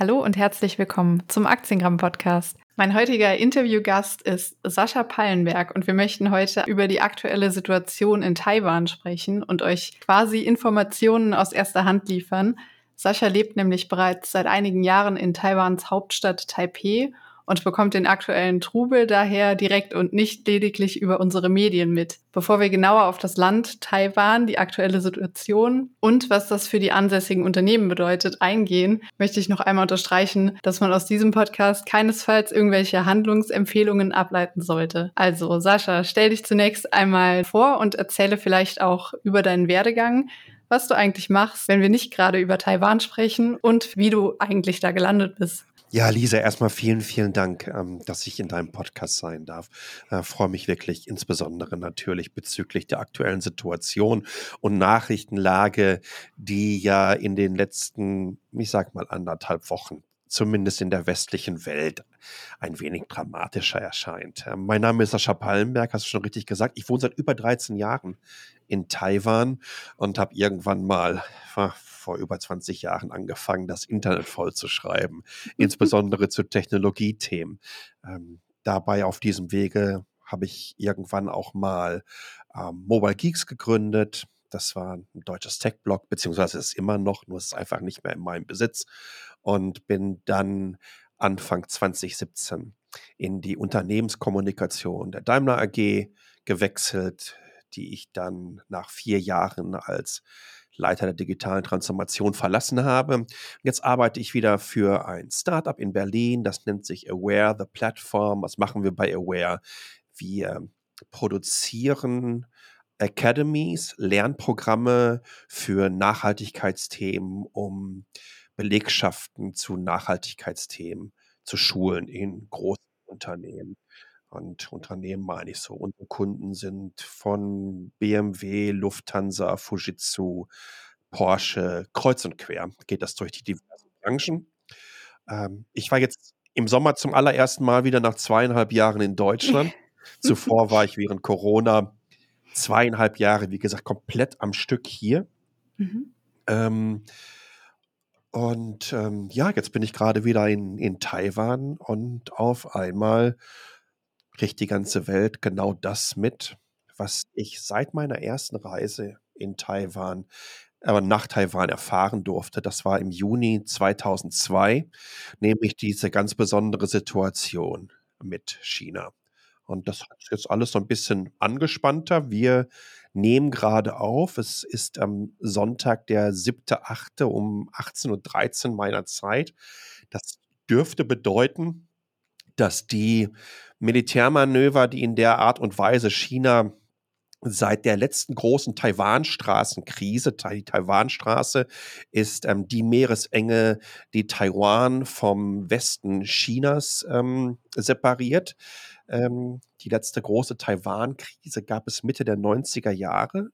Hallo und herzlich willkommen zum Aktiengramm Podcast. Mein heutiger Interviewgast ist Sascha Pallenberg und wir möchten heute über die aktuelle Situation in Taiwan sprechen und euch quasi Informationen aus erster Hand liefern. Sascha lebt nämlich bereits seit einigen Jahren in Taiwans Hauptstadt Taipei und bekommt den aktuellen Trubel daher direkt und nicht lediglich über unsere Medien mit. Bevor wir genauer auf das Land Taiwan, die aktuelle Situation und was das für die ansässigen Unternehmen bedeutet eingehen, möchte ich noch einmal unterstreichen, dass man aus diesem Podcast keinesfalls irgendwelche Handlungsempfehlungen ableiten sollte. Also Sascha, stell dich zunächst einmal vor und erzähle vielleicht auch über deinen Werdegang was du eigentlich machst, wenn wir nicht gerade über Taiwan sprechen und wie du eigentlich da gelandet bist. Ja, Lisa, erstmal vielen, vielen Dank, ähm, dass ich in deinem Podcast sein darf. Äh, freue mich wirklich insbesondere natürlich bezüglich der aktuellen Situation und Nachrichtenlage, die ja in den letzten, ich sag mal, anderthalb Wochen zumindest in der westlichen Welt ein wenig dramatischer erscheint. Äh, mein Name ist Sascha Pallenberg, hast du schon richtig gesagt. Ich wohne seit über 13 Jahren in Taiwan und habe irgendwann mal vor über 20 Jahren angefangen, das Internet voll zu schreiben, insbesondere zu Technologiethemen. Ähm, dabei auf diesem Wege habe ich irgendwann auch mal ähm, Mobile Geeks gegründet. Das war ein deutsches Tech-Blog, beziehungsweise ist immer noch, nur ist es einfach nicht mehr in meinem Besitz. Und bin dann Anfang 2017 in die Unternehmenskommunikation der Daimler AG gewechselt, die ich dann nach vier Jahren als Leiter der digitalen Transformation verlassen habe. Jetzt arbeite ich wieder für ein Startup in Berlin, das nennt sich Aware, the Platform. Was machen wir bei Aware? Wir produzieren Academies, Lernprogramme für Nachhaltigkeitsthemen, um Belegschaften zu Nachhaltigkeitsthemen zu schulen in großen Unternehmen. Und Unternehmen meine ich so. Unsere Kunden sind von BMW, Lufthansa, Fujitsu, Porsche, kreuz und quer geht das durch die diversen Branchen. Ähm, ich war jetzt im Sommer zum allerersten Mal wieder nach zweieinhalb Jahren in Deutschland. Zuvor war ich während Corona zweieinhalb Jahre, wie gesagt, komplett am Stück hier. Mhm. Ähm, und ähm, ja, jetzt bin ich gerade wieder in, in Taiwan und auf einmal kriegt die ganze Welt genau das mit, was ich seit meiner ersten Reise in Taiwan, aber nach Taiwan erfahren durfte. Das war im Juni 2002, nämlich diese ganz besondere Situation mit China. Und das hat jetzt alles so ein bisschen angespannter. Wir nehmen gerade auf. Es ist am Sonntag, der 7.8. um 18.13 Uhr meiner Zeit. Das dürfte bedeuten, dass die Militärmanöver, die in der Art und Weise China seit der letzten großen Taiwan-Straßenkrise, die Taiwan-Straße ist ähm, die Meeresenge, die Taiwan vom Westen Chinas ähm, separiert. Ähm, die letzte große Taiwan-Krise gab es Mitte der 90er Jahre.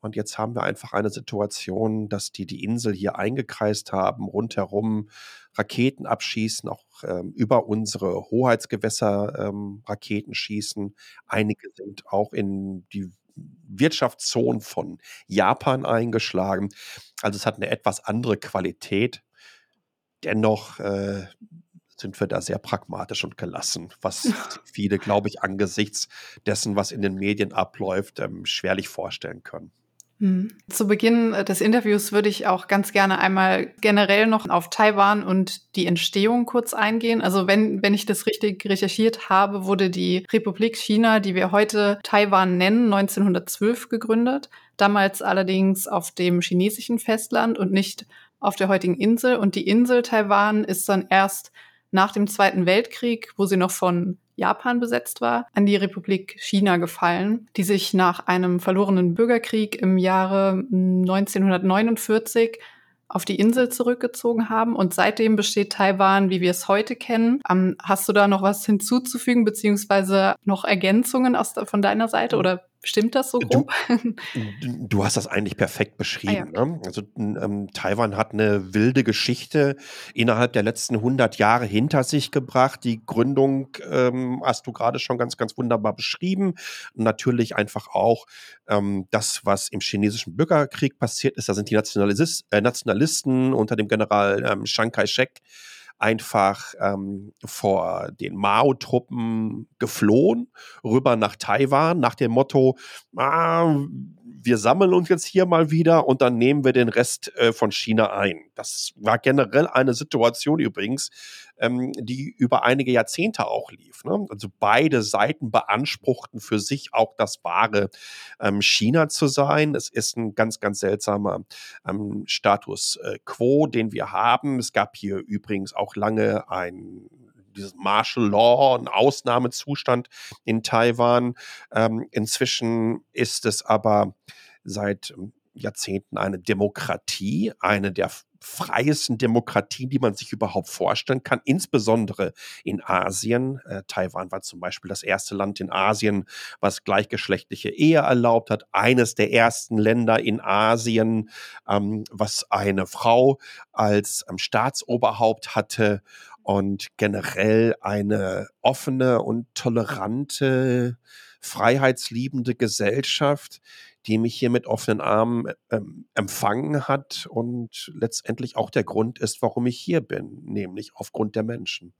Und jetzt haben wir einfach eine Situation, dass die die Insel hier eingekreist haben, rundherum Raketen abschießen, auch ähm, über unsere Hoheitsgewässer ähm, Raketen schießen. Einige sind auch in die Wirtschaftszonen von Japan eingeschlagen. Also es hat eine etwas andere Qualität. Dennoch äh, sind wir da sehr pragmatisch und gelassen, was viele, glaube ich, angesichts dessen, was in den Medien abläuft, ähm, schwerlich vorstellen können. Hm. Zu Beginn äh, des Interviews würde ich auch ganz gerne einmal generell noch auf Taiwan und die Entstehung kurz eingehen. Also wenn, wenn ich das richtig recherchiert habe, wurde die Republik China, die wir heute Taiwan nennen, 1912 gegründet. Damals allerdings auf dem chinesischen Festland und nicht auf der heutigen Insel. Und die Insel Taiwan ist dann erst nach dem Zweiten Weltkrieg, wo sie noch von Japan besetzt war, an die Republik China gefallen, die sich nach einem verlorenen Bürgerkrieg im Jahre 1949 auf die Insel zurückgezogen haben. Und seitdem besteht Taiwan, wie wir es heute kennen. Ähm, hast du da noch was hinzuzufügen, beziehungsweise noch Ergänzungen aus, von deiner Seite oder Stimmt das so grob? Du, du hast das eigentlich perfekt beschrieben. Ah, ja. ne? Also ähm, Taiwan hat eine wilde Geschichte innerhalb der letzten 100 Jahre hinter sich gebracht. Die Gründung ähm, hast du gerade schon ganz, ganz wunderbar beschrieben. natürlich einfach auch ähm, das, was im chinesischen Bürgerkrieg passiert ist. Da sind die Nationalis äh, Nationalisten unter dem General ähm, Chiang Kai-shek einfach ähm, vor den Mao-Truppen geflohen, rüber nach Taiwan, nach dem Motto, ah, wir sammeln uns jetzt hier mal wieder und dann nehmen wir den Rest äh, von China ein. Das war generell eine Situation übrigens, ähm, die über einige Jahrzehnte auch lief. Ne? Also beide Seiten beanspruchten für sich auch das wahre ähm, China zu sein. Es ist ein ganz, ganz seltsamer ähm, Status äh, quo, den wir haben. Es gab hier übrigens auch lange ein dieses Martial Law, ein Ausnahmezustand in Taiwan. Ähm, inzwischen ist es aber seit Jahrzehnten eine Demokratie, eine der freiesten Demokratien, die man sich überhaupt vorstellen kann, insbesondere in Asien. Äh, Taiwan war zum Beispiel das erste Land in Asien, was gleichgeschlechtliche Ehe erlaubt hat. Eines der ersten Länder in Asien, ähm, was eine Frau als ähm, Staatsoberhaupt hatte und generell eine offene und tolerante, freiheitsliebende Gesellschaft, die mich hier mit offenen Armen ähm, empfangen hat und letztendlich auch der Grund ist, warum ich hier bin, nämlich aufgrund der Menschen.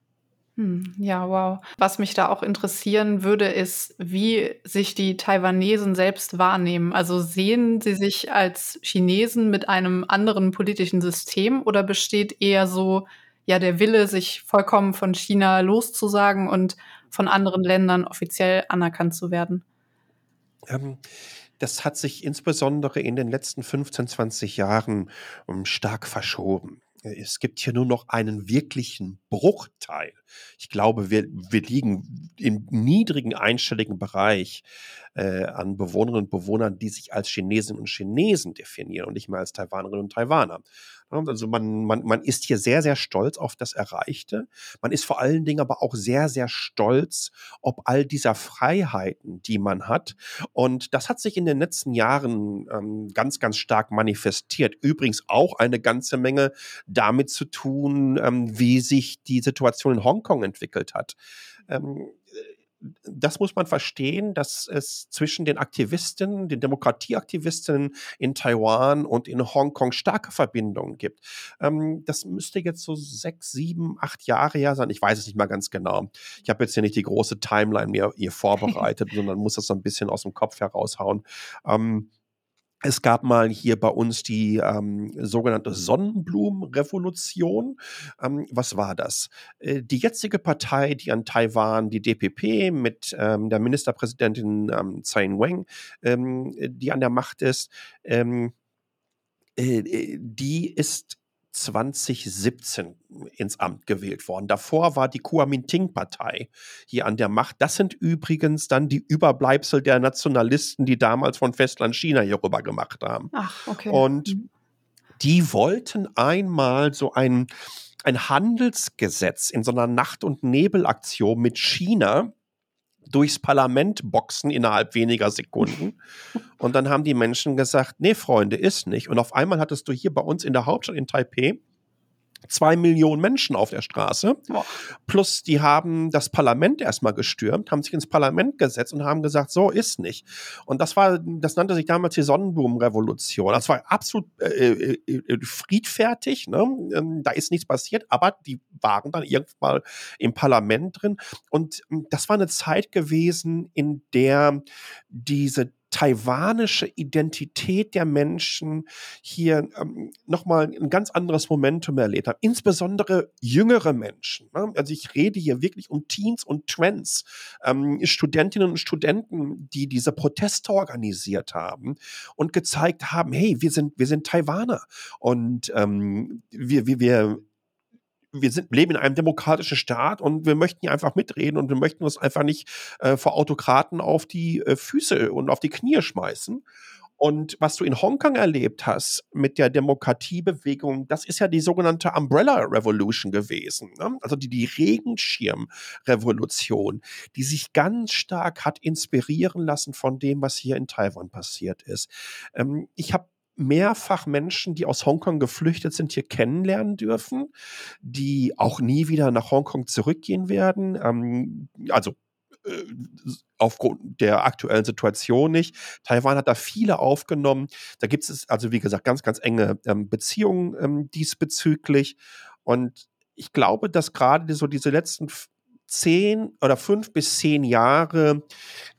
Hm, ja, wow. Was mich da auch interessieren würde, ist, wie sich die Taiwanesen selbst wahrnehmen. Also sehen sie sich als Chinesen mit einem anderen politischen System oder besteht eher so ja der Wille, sich vollkommen von China loszusagen und von anderen Ländern offiziell anerkannt zu werden? Ähm, das hat sich insbesondere in den letzten 15, 20 Jahren um, ähm, stark verschoben. Es gibt hier nur noch einen wirklichen Bruchteil. Ich glaube, wir, wir liegen im niedrigen einstelligen Bereich äh, an Bewohnerinnen und Bewohnern, die sich als Chinesinnen und Chinesen definieren und nicht mehr als Taiwanerinnen und Taiwaner. Also man, man, man ist hier sehr, sehr stolz auf das Erreichte. Man ist vor allen Dingen aber auch sehr, sehr stolz ob all dieser Freiheiten, die man hat. Und das hat sich in den letzten Jahren ähm, ganz, ganz stark manifestiert. Übrigens auch eine ganze Menge damit zu tun, ähm, wie sich die Situation in Hongkong entwickelt hat. Ähm, das muss man verstehen, dass es zwischen den Aktivisten, den Demokratieaktivisten in Taiwan und in Hongkong starke Verbindungen gibt. Ähm, das müsste jetzt so sechs, sieben, acht Jahre her sein. Ich weiß es nicht mal ganz genau. Ich habe jetzt hier nicht die große Timeline mir hier vorbereitet, sondern muss das so ein bisschen aus dem Kopf heraushauen. Ähm, es gab mal hier bei uns die ähm, sogenannte Sonnenblumenrevolution. Ähm, was war das? Äh, die jetzige Partei, die an Taiwan, die DPP mit ähm, der Ministerpräsidentin ähm, Tsai Ing-wen, ähm, die an der Macht ist, ähm, äh, äh die ist 2017 ins Amt gewählt worden. Davor war die Kuomintang-Partei hier an der Macht. Das sind übrigens dann die Überbleibsel der Nationalisten, die damals von Festland China hier rüber gemacht haben. Ach, okay. Und mhm. die wollten einmal so ein, ein Handelsgesetz in so einer Nacht- und Nebelaktion mit China durchs Parlament boxen innerhalb weniger Sekunden. Und dann haben die Menschen gesagt, nee, Freunde, ist nicht. Und auf einmal hattest du hier bei uns in der Hauptstadt in Taipei zwei Millionen Menschen auf der Straße. Oh. Plus, die haben das Parlament erstmal gestürmt, haben sich ins Parlament gesetzt und haben gesagt, so ist nicht. Und das war, das nannte sich damals die Sonnenblumenrevolution. Das war absolut äh, äh, äh friedfertig, ne? Ähm, da ist nichts passiert, aber die waren dann irgendwann mal im Parlament drin. Und ähm, das war eine Zeit gewesen, in der diese taiwanische Identität der Menschen hier ähm, nochmal ein ganz anderes Momentum erlebt haben. Insbesondere jüngere Menschen. Ne? Also ich rede hier wirklich um Teens und Trends, ähm, Studentinnen und Studenten, die diese Proteste organisiert haben und gezeigt haben, hey, wir sind, wir sind Taiwaner und ähm, wir, wir, wir wir sind, leben in einem demokratischen Staat und wir möchten hier einfach mitreden und wir möchten uns einfach nicht äh, vor Autokraten auf die äh, Füße und auf die Knie schmeißen. Und was du in Hongkong erlebt hast mit der Demokratiebewegung, das ist ja die sogenannte Umbrella Revolution gewesen. Ne? Also die, die Regenschirmrevolution, die sich ganz stark hat inspirieren lassen von dem, was hier in Taiwan passiert ist. Ähm, ich habe mehrfach Menschen, die aus Hongkong geflüchtet sind, hier kennenlernen dürfen, die auch nie wieder nach Hongkong zurückgehen werden. Ähm, also äh, aufgrund der aktuellen Situation nicht. Taiwan hat da viele aufgenommen. Da gibt es also, wie gesagt, ganz, ganz enge ähm, Beziehungen ähm, diesbezüglich. Und ich glaube, dass gerade so diese letzten zehn oder fünf bis zehn Jahre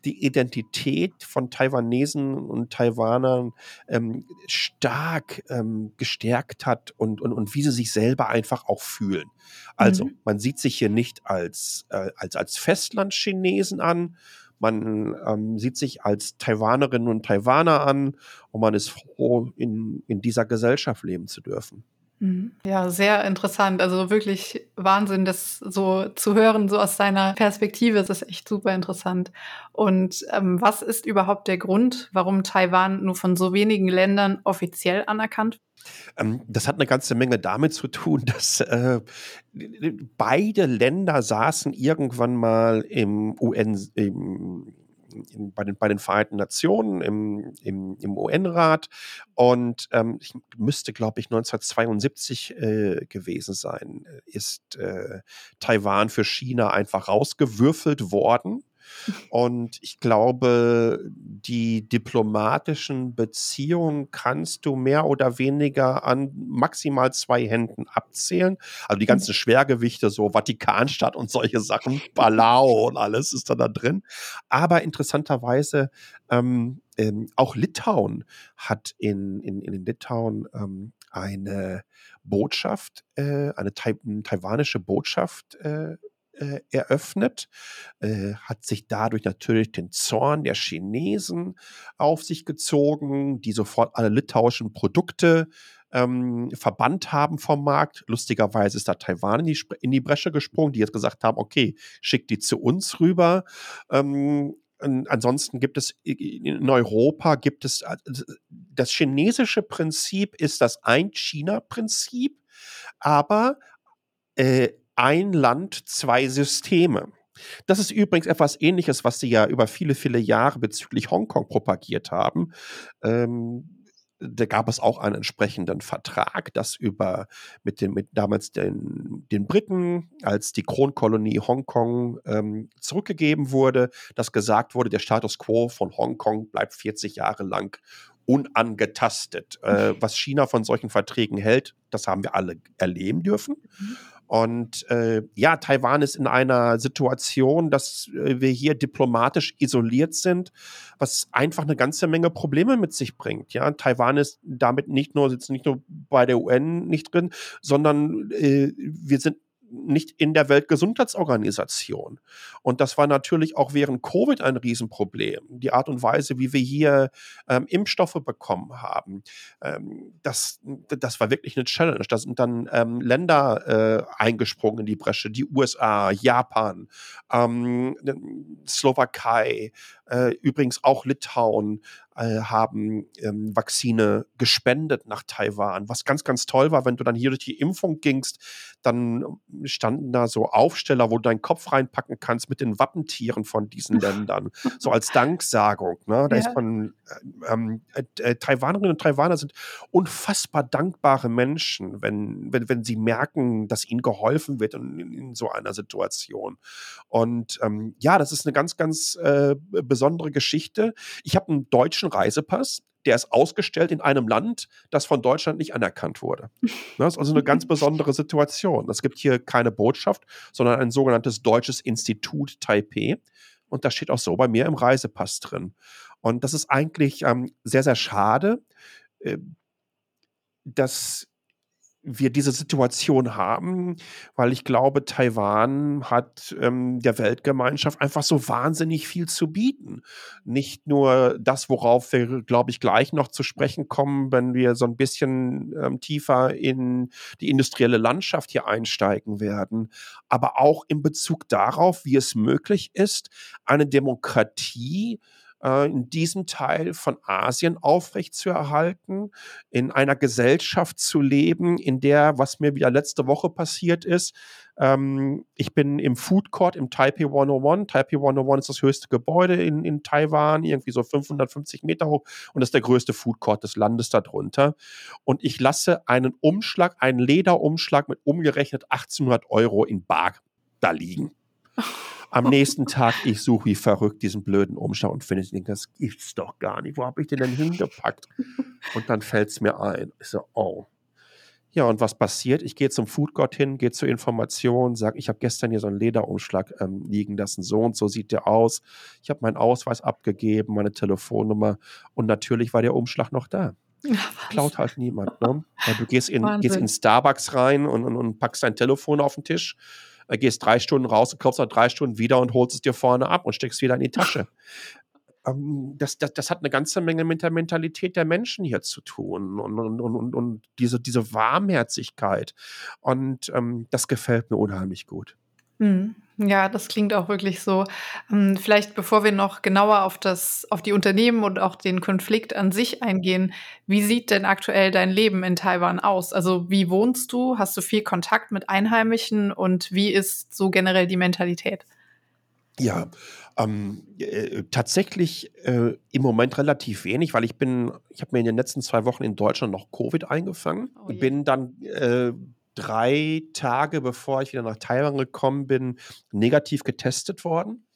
die Identität von Taiwanesen und Taiwanern ähm, stark ähm, gestärkt hat und, und, und wie sie sich selber einfach auch fühlen. Also, mhm. man sieht sich hier nicht als, äh, als, als Festlandchinesen an, man ähm, sieht sich als Taiwanerinnen und Taiwaner an und man ist froh, in, in dieser Gesellschaft leben zu dürfen. Mhm. Ja, sehr interessant. Also wirklich Wahnsinn, das so zu hören, so aus seiner Perspektive, das ist echt super interessant. Und ähm, was ist überhaupt der Grund, warum Taiwan nur von so wenigen Ländern offiziell anerkannt ähm, das hat eine ganze Menge damit zu tun, dass äh, beide Länder saßen irgendwann mal im UN, im in, bei, den, bei den Vereinten Nationen im, im, im UN-Rat und ähm, ich müsste, glaube ich, 1972 äh, gewesen sein, ist äh, Taiwan für China einfach rausgewürfelt worden und ich glaube, die diplomatischen Beziehungen kannst du mehr oder weniger an maximal zwei Händen abzählen. Also die ganzen Schwergewichte, so Vatikanstadt und solche Sachen, Palau und alles ist da, da drin. Aber interessanterweise ähm, ähm, auch Litauen hat in, in, in Litauen ähm, eine Botschaft, äh, eine taiwanische Botschaft äh, äh, eröffnet, äh, hat sich dadurch natürlich den Zorn der Chinesen auf sich gezogen, die sofort alle litauischen Produkte ähm, verbannt haben vom Markt. Lustigerweise ist da Taiwan in die, in die Bresche gesprungen, die jetzt gesagt haben, okay, schickt die zu uns rüber. Ähm, ansonsten gibt es in Europa gibt es äh, das chinesische Prinzip ist das Ein-China-Prinzip, aber äh, ein Land, zwei Systeme. Das ist übrigens etwas Ähnliches, was sie ja über viele, viele Jahre bezüglich Hongkong propagiert haben. Ähm, da gab es auch einen entsprechenden Vertrag, das über mit den mit damals den, den Briten, als die Kronkolonie Hongkong ähm, zurückgegeben wurde, dass gesagt wurde, der Status quo von Hongkong bleibt 40 Jahre lang unangetastet. Äh, was China von solchen Verträgen hält, das haben wir alle erleben dürfen. Mhm. Und äh, ja, Taiwan ist in einer Situation, dass äh, wir hier diplomatisch isoliert sind, was einfach eine ganze Menge Probleme mit sich bringt. Ja, Taiwan ist damit nicht nur sitzt nicht nur bei der UN nicht drin, sondern äh, wir sind nicht in der Weltgesundheitsorganisation. Und das war natürlich auch während Covid ein Riesenproblem. Die Art und Weise, wie wir hier ähm, Impfstoffe bekommen haben, ähm, das, das war wirklich eine Challenge. Da sind dann ähm, Länder äh, eingesprungen in die Bresche, die USA, Japan, ähm, Slowakei, äh, übrigens auch Litauen, äh, haben ähm, Vakzine gespendet nach Taiwan. Was ganz, ganz toll war, wenn du dann hier durch die Impfung gingst, dann standen da so Aufsteller, wo du deinen Kopf reinpacken kannst mit den Wappentieren von diesen Ländern. so als Danksagung. Ne? Da ja. ist man, äh, ähm, äh, Taiwanerinnen und Taiwaner sind unfassbar dankbare Menschen, wenn, wenn, wenn sie merken, dass ihnen geholfen wird in, in, in so einer Situation. Und ähm, ja, das ist eine ganz, ganz äh, besondere Geschichte. Ich habe einen deutschen deutschen Reisepass, der ist ausgestellt in einem Land, das von Deutschland nicht anerkannt wurde. Das ist also eine ganz besondere Situation. Es gibt hier keine Botschaft, sondern ein sogenanntes Deutsches Institut Taipei. Und das steht auch so bei mir im Reisepass drin. Und das ist eigentlich ähm, sehr, sehr schade, äh, dass wir diese Situation haben, weil ich glaube, Taiwan hat ähm, der Weltgemeinschaft einfach so wahnsinnig viel zu bieten. Nicht nur das, worauf wir, glaube ich, gleich noch zu sprechen kommen, wenn wir so ein bisschen ähm, tiefer in die industrielle Landschaft hier einsteigen werden, aber auch in Bezug darauf, wie es möglich ist, eine Demokratie äh, in diesem Teil von Asien aufrechtzuerhalten, in einer Gesellschaft zu leben, in der, was mir wieder letzte Woche passiert ist, ähm, ich bin im Food Court im Taipei 101. Taipei 101 ist das höchste Gebäude in, in Taiwan, irgendwie so 550 Meter hoch und ist der größte Food Court des Landes darunter. Und ich lasse einen Umschlag, einen Lederumschlag mit umgerechnet 1800 Euro in Bar da liegen. Am nächsten Tag, ich suche wie verrückt diesen blöden Umschlag und finde, denke, das gibt's doch gar nicht. Wo habe ich den denn hingepackt? Und dann fällt es mir ein. Ich so, oh, Ja, und was passiert? Ich gehe zum Foodgott hin, gehe zur Information, sage, ich habe gestern hier so einen Lederumschlag ähm, liegen lassen, so und so sieht der aus. Ich habe meinen Ausweis abgegeben, meine Telefonnummer und natürlich war der Umschlag noch da. Ach, Klaut halt niemand. Ne? Du gehst in, gehst in Starbucks rein und, und, und packst dein Telefon auf den Tisch, äh, gehst drei Stunden raus und kaufst nach drei Stunden wieder und holst es dir vorne ab und steckst wieder in die Tasche. Ähm, das, das, das hat eine ganze Menge mit der Mentalität der Menschen hier zu tun und, und, und, und diese, diese Warmherzigkeit. Und ähm, das gefällt mir unheimlich gut. Mhm. Ja, das klingt auch wirklich so. Ähm, vielleicht bevor wir noch genauer auf das, auf die Unternehmen und auch den Konflikt an sich eingehen, wie sieht denn aktuell dein Leben in Taiwan aus? Also wie wohnst du? Hast du viel Kontakt mit Einheimischen und wie ist so generell die Mentalität? Ja, ähm, äh, tatsächlich äh, im Moment relativ wenig, weil ich bin, ich habe mir in den letzten zwei Wochen in Deutschland noch Covid eingefangen, oh bin dann äh, drei Tage bevor ich wieder nach Taiwan gekommen bin, negativ getestet worden.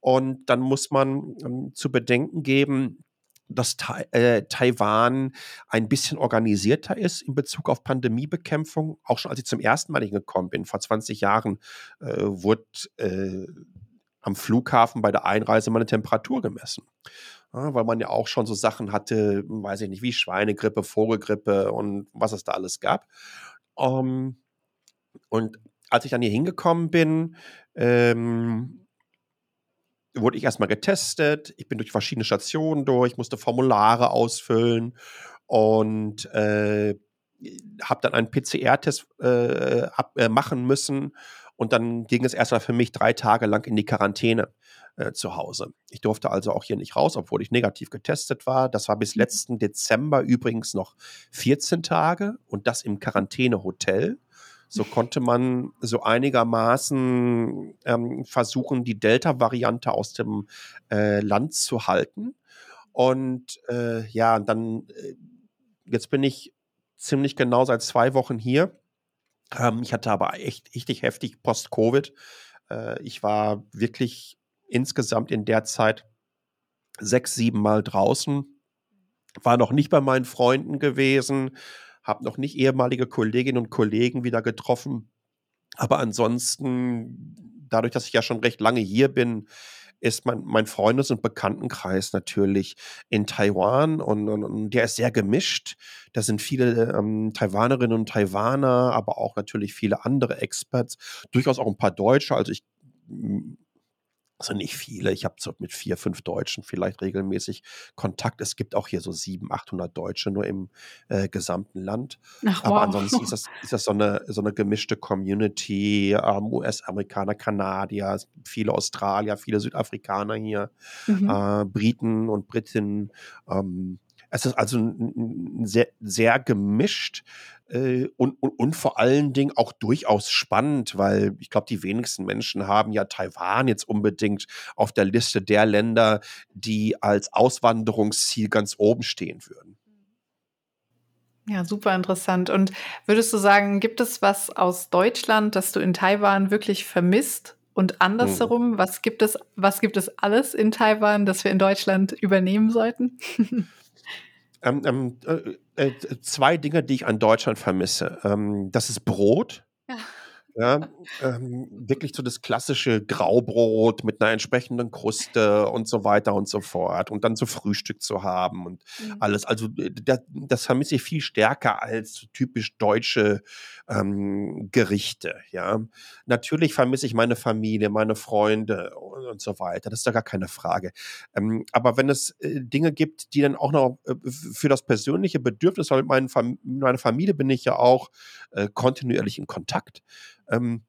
Und dann muss man ähm, zu bedenken geben, dass äh, Taiwan ein bisschen organisierter ist in Bezug auf Pandemiebekämpfung. Auch schon als ich zum ersten Mal hingekommen bin, vor 20 Jahren, äh, wurde äh, am Flughafen bei der Einreise meine Temperatur gemessen. Ja, weil man ja auch schon so Sachen hatte, weiß ich nicht, wie Schweinegrippe, Vogelgrippe und was es da alles gab. Um, ähm, und als ich dann hier hingekommen bin, ähm, wurde ich erstmal getestet. Ich bin durch verschiedene Stationen durch, musste Formulare ausfüllen und äh, habe dann einen PCR-Test äh, äh, machen müssen und dann ging es erstmal für mich drei Tage lang in die Quarantäne äh, zu Hause. Ich durfte also auch hier nicht raus, obwohl ich negativ getestet war. Das war bis mhm. letzten Dezember übrigens noch 14 Tage und das im Quarantänehotel. So konnte man so einigermaßen ähm, versuchen, die Delta-Variante aus dem äh, Land zu halten. Und äh, ja, dann, äh, jetzt bin ich ziemlich genau seit zwei Wochen hier ähm, ich hatte aber echt richtig heftig Post-Covid. Äh, ich war wirklich insgesamt in der Zeit sechs, sieben Mal draußen, war noch nicht bei meinen Freunden gewesen, habe noch nicht ehemalige Kolleginnen und Kollegen wieder getroffen. Aber ansonsten, dadurch, dass ich ja schon recht lange hier bin, ist mein, mein Freundes- und Bekanntenkreis natürlich in Taiwan und, und, und, der ist sehr gemischt. Da sind viele ähm, Taiwanerinnen und Taiwaner, aber auch natürlich viele andere Experts, durchaus auch ein paar Deutsche. Also ich also nicht viele. Ich habe so mit vier, fünf Deutschen vielleicht regelmäßig Kontakt. Es gibt auch hier so sieben, 800 Deutsche nur im äh, gesamten Land. Ach, Aber wow. ansonsten ist das, ist das so, eine, so eine gemischte Community. Ähm, US-Amerikaner, Kanadier, viele Australier, viele Südafrikaner hier, mhm. äh, Briten und Britinnen. Ähm, es ist also sehr, sehr gemischt äh, und, und, und vor allen Dingen auch durchaus spannend, weil ich glaube, die wenigsten Menschen haben ja Taiwan jetzt unbedingt auf der Liste der Länder, die als Auswanderungsziel ganz oben stehen würden. Ja, super interessant. Und würdest du sagen, gibt es was aus Deutschland, das du in Taiwan wirklich vermisst? Und andersherum, hm. was gibt es, was gibt es alles in Taiwan, das wir in Deutschland übernehmen sollten? Ähm, ähm, äh, äh, zwei Dinge, die ich an Deutschland vermisse. Ähm, das ist Brot. Ja. Ja, ähm, wirklich so das klassische Graubrot mit einer entsprechenden Kruste und so weiter und so fort. Und dann so Frühstück zu haben und mhm. alles. Also das, das vermisse ich viel stärker als typisch deutsche ähm, Gerichte. Ja, natürlich vermisse ich meine Familie, meine Freunde und, und so weiter. Das ist da gar keine Frage. Ähm, aber wenn es äh, Dinge gibt, die dann auch noch äh, für das persönliche Bedürfnis, weil mit meinen Fam meiner Familie bin ich ja auch äh, kontinuierlich in Kontakt. Ähm,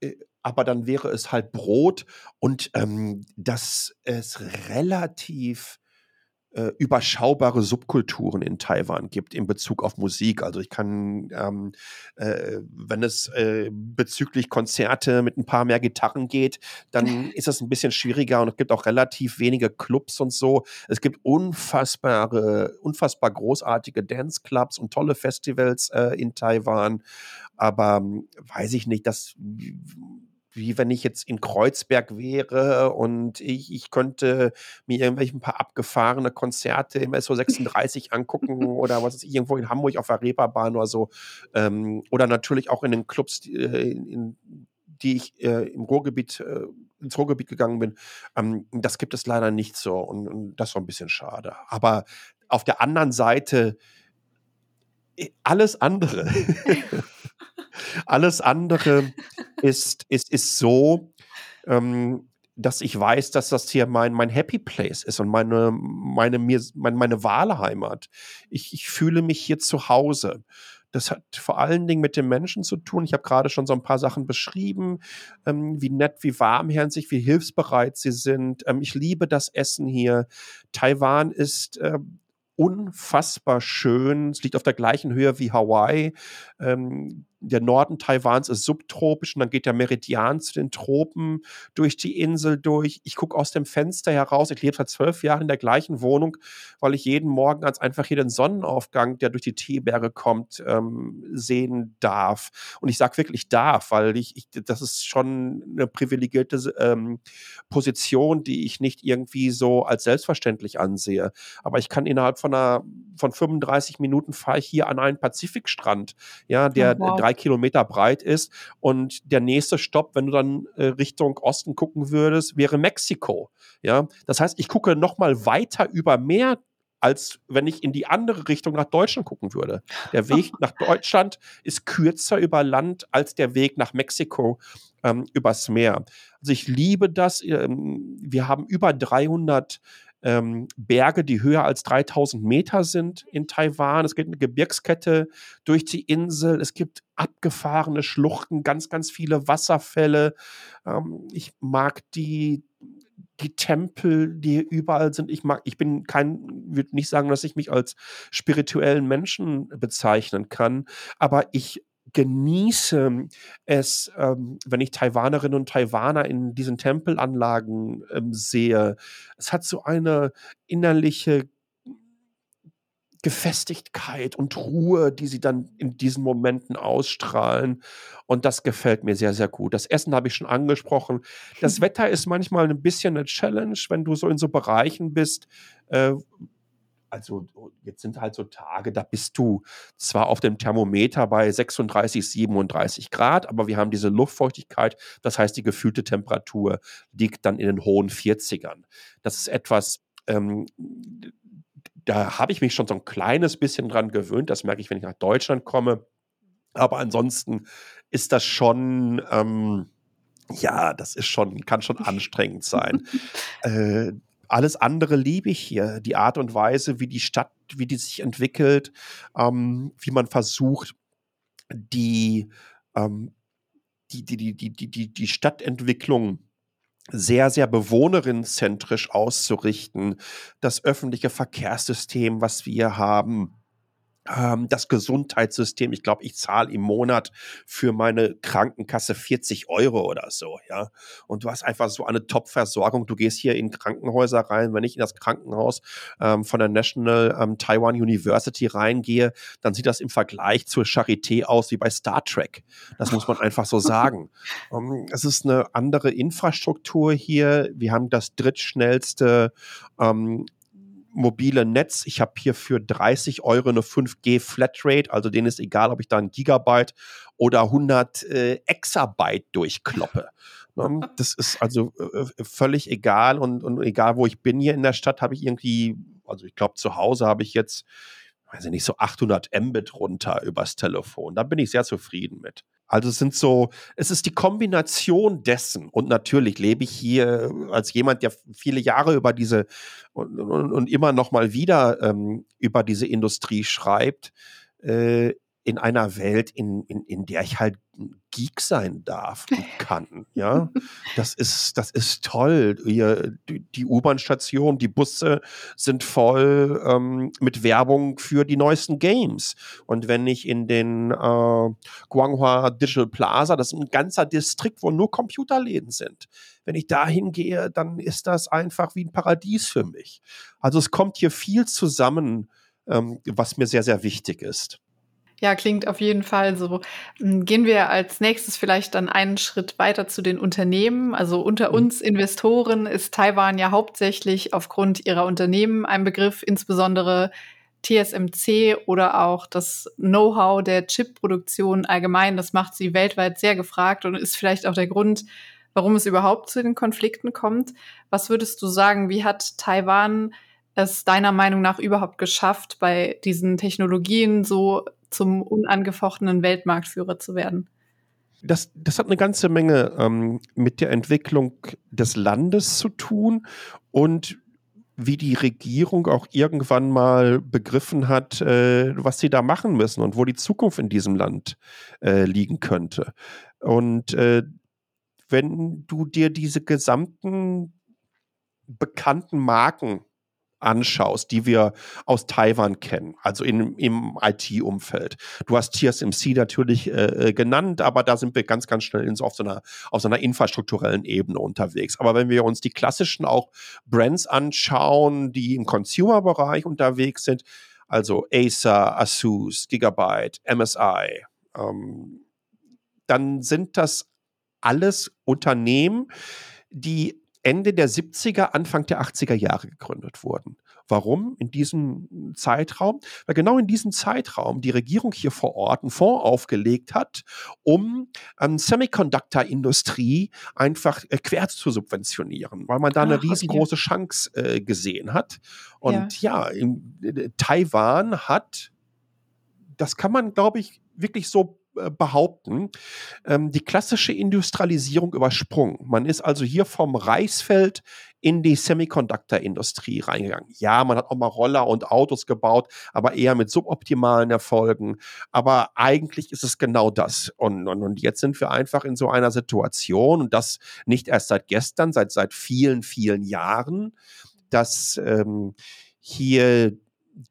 äh, aber dann wäre es halt Brot und ähm, dass es relativ äh, überschaubare Subkulturen in Taiwan gibt in Bezug auf Musik. Also ich kann, ähm, äh, wenn es äh, bezüglich Konzerte mit ein paar mehr Gitarren geht, dann ist das ein bisschen schwieriger und es gibt auch relativ wenige Clubs und so. Es gibt unfassbare, unfassbar großartige Dance-Clubs und tolle Festivals äh, in Taiwan aber hm, weiß ich nicht, dass wie wenn ich jetzt in Kreuzberg wäre und ich, ich könnte mir irgendwelche ein paar abgefahrene Konzerte im SO36 angucken oder was ist irgendwo in Hamburg auf der Reeperbahn oder so. Ähm, oder natürlich auch in den Clubs, die, äh, in, die ich äh, im Ruhrgebiet, äh, ins Ruhrgebiet gegangen bin. Ähm, das gibt es leider nicht so und, und das ist so ein bisschen schade. Aber auf der anderen Seite, alles andere Alles andere ist, ist, ist so, ähm, dass ich weiß, dass das hier mein, mein Happy Place ist und meine, meine, mir, meine, meine Wahlheimat. Ich, ich fühle mich hier zu Hause. Das hat vor allen Dingen mit den Menschen zu tun. Ich habe gerade schon so ein paar Sachen beschrieben, ähm, wie nett, wie warmherzig, wie hilfsbereit sie sind. Ähm, ich liebe das Essen hier. Taiwan ist äh, unfassbar schön. Es liegt auf der gleichen Höhe wie Hawaii. Ähm, der Norden Taiwans ist subtropisch und dann geht der Meridian zu den Tropen durch die Insel durch. Ich gucke aus dem Fenster heraus. Ich lebe seit zwölf Jahren in der gleichen Wohnung, weil ich jeden Morgen ganz einfach hier den Sonnenaufgang, der durch die Teeberge kommt, ähm, sehen darf. Und ich sage wirklich darf, weil ich, ich, das ist schon eine privilegierte ähm, Position, die ich nicht irgendwie so als selbstverständlich ansehe. Aber ich kann innerhalb von einer von 35 Minuten fahre ich hier an einen Pazifikstrand, ja, der oh, wow. Drei Kilometer breit ist. Und der nächste Stopp, wenn du dann äh, Richtung Osten gucken würdest, wäre Mexiko. Ja, das heißt, ich gucke noch mal weiter über Meer als wenn ich in die andere Richtung nach Deutschland gucken würde. Der Weg nach Deutschland ist kürzer über Land als der Weg nach Mexiko ähm, übers Meer. Also ich liebe das. Ähm, wir haben über 300 ähm, Berge, die höher als 3000 Meter sind in Taiwan. Es gibt eine Gebirgskette durch die Insel. Es gibt abgefahrene Schluchten, ganz, ganz viele Wasserfälle. Ähm, ich mag die, die Tempel, die überall sind. Ich mag, ich bin kein, würde nicht sagen, dass ich mich als spirituellen Menschen bezeichnen kann, aber ich genieße es, ähm, wenn ich Taiwanerinnen und Taiwaner in diesen Tempelanlagen ähm, sehe. Es hat so eine innerliche Gefestigkeit und Ruhe, die sie dann in diesen Momenten ausstrahlen. Und das gefällt mir sehr, sehr gut. Das Essen habe ich schon angesprochen. Das Wetter ist manchmal ein bisschen eine Challenge, wenn du so in so Bereichen bist, äh, also jetzt sind halt so Tage, da bist du zwar auf dem Thermometer bei 36, 37 Grad, aber wir haben diese Luftfeuchtigkeit, das heißt, die gefühlte Temperatur liegt dann in den hohen 40ern. Das ist etwas, ähm, da habe ich mich schon so ein kleines bisschen dran gewöhnt, das merke ich, wenn ich nach Deutschland komme. Aber ansonsten ist das schon, ähm, ja, das ist schon, kann schon anstrengend sein. äh, alles andere liebe ich hier. Die Art und Weise, wie die Stadt, wie die sich entwickelt, ähm, wie man versucht, die, ähm, die, die, die, die, die, die Stadtentwicklung sehr, sehr bewohnerinnenzentrisch auszurichten. Das öffentliche Verkehrssystem, was wir haben, ähm, das Gesundheitssystem, ich glaube, ich zahle im Monat für meine Krankenkasse 40 Euro oder so, ja. Und du hast einfach so eine Top-Versorgung. Du gehst hier in Krankenhäuser rein. Wenn ich in das Krankenhaus ähm, von der National ähm, Taiwan University reingehe, dann sieht das im Vergleich zur Charité aus wie bei Star Trek. Das muss man einfach so sagen. um, ähm, es ist eine andere Infrastruktur hier. Wir haben das drittschnellste ähm, mobile Netz. Ich habe hier für 30 Euro eine 5G Flatrate, also denen ist egal, ob ich da ein Gigabyte oder 100 äh, Exabyte durchkloppe. Ne? das ist also äh, äh, völlig egal und, und egal, wo ich bin hier in der Stadt, habe ich irgendwie, also ich glaube, zu Hause habe ich jetzt, weiß ich nicht, so 800 Mbit runter übers Telefon. Da bin ich sehr zufrieden mit. Also es sind so, es ist die Kombination dessen. Und natürlich lebe ich hier als jemand, der viele Jahre über diese und, und, und immer noch mal wieder ähm, über diese Industrie schreibt. Äh, in einer Welt, in, in, in der ich halt Geek sein darf und kann. Ja, das ist, das ist toll. Hier, die, die U-Bahn-Station, die Busse sind voll ähm, mit Werbung für die neuesten Games. Und wenn ich in den äh, Guanghua Digital Plaza, das ist ein ganzer Distrikt, wo nur Computerläden sind. Wenn ich da hingehe, dann ist das einfach wie ein Paradies für mich. Also es kommt hier viel zusammen, ähm, was mir sehr, sehr wichtig ist. Ja, klingt auf jeden Fall so. Hm, gehen wir als nächstes vielleicht dann einen Schritt weiter zu den Unternehmen. Also unter mhm. uns Investoren ist Taiwan ja hauptsächlich aufgrund ihrer Unternehmen ein Begriff, insbesondere TSMC oder auch das Know-how der Chipproduktion allgemein. Das macht sie weltweit sehr gefragt und ist vielleicht auch der Grund, warum es überhaupt zu den Konflikten kommt. Was würdest du sagen, wie hat Taiwan es deiner Meinung nach überhaupt geschafft, bei diesen Technologien so zum unangefochtenen Weltmarktführer zu werden? Das, das hat eine ganze Menge ähm, mit der Entwicklung des Landes zu tun und wie die Regierung auch irgendwann mal begriffen hat, äh, was sie da machen müssen und wo die Zukunft in diesem Land äh, liegen könnte. Und äh, wenn du dir diese gesamten bekannten Marken anschaust, die wir aus Taiwan kennen, also in, im IT-Umfeld. Du hast TSMC natürlich äh, äh, genannt, aber da sind wir ganz, ganz schnell in so auf, so einer, auf so einer infrastrukturellen Ebene unterwegs. Aber wenn wir uns die klassischen auch Brands anschauen, die im Consumer-Bereich unterwegs sind, also Acer, Asus, Gigabyte, MSI, ähm, dann sind das alles Unternehmen, die Ende der 70er, Anfang der 80er Jahre gegründet wurden. Warum in diesem Zeitraum? Weil genau in diesem Zeitraum die Regierung hier vor Ort einen Fonds aufgelegt hat, um ähm, Semiconductor-Industrie einfach äh, quer zu subventionieren, weil man da eine Ach, riesengroße okay. Chance äh, gesehen hat. Und ja, ja in, äh, Taiwan hat, das kann man, glaube ich, wirklich so behaupten, ähm, die klassische Industrialisierung übersprungen. Man ist also hier vom Reisfeld in die Semiconductor-Industrie reingegangen. Ja, man hat auch mal Roller und Autos gebaut, aber eher mit suboptimalen Erfolgen. Aber eigentlich ist es genau das. Und, und, und jetzt sind wir einfach in so einer Situation, und das nicht erst seit gestern, seit, seit vielen, vielen Jahren, dass ähm, hier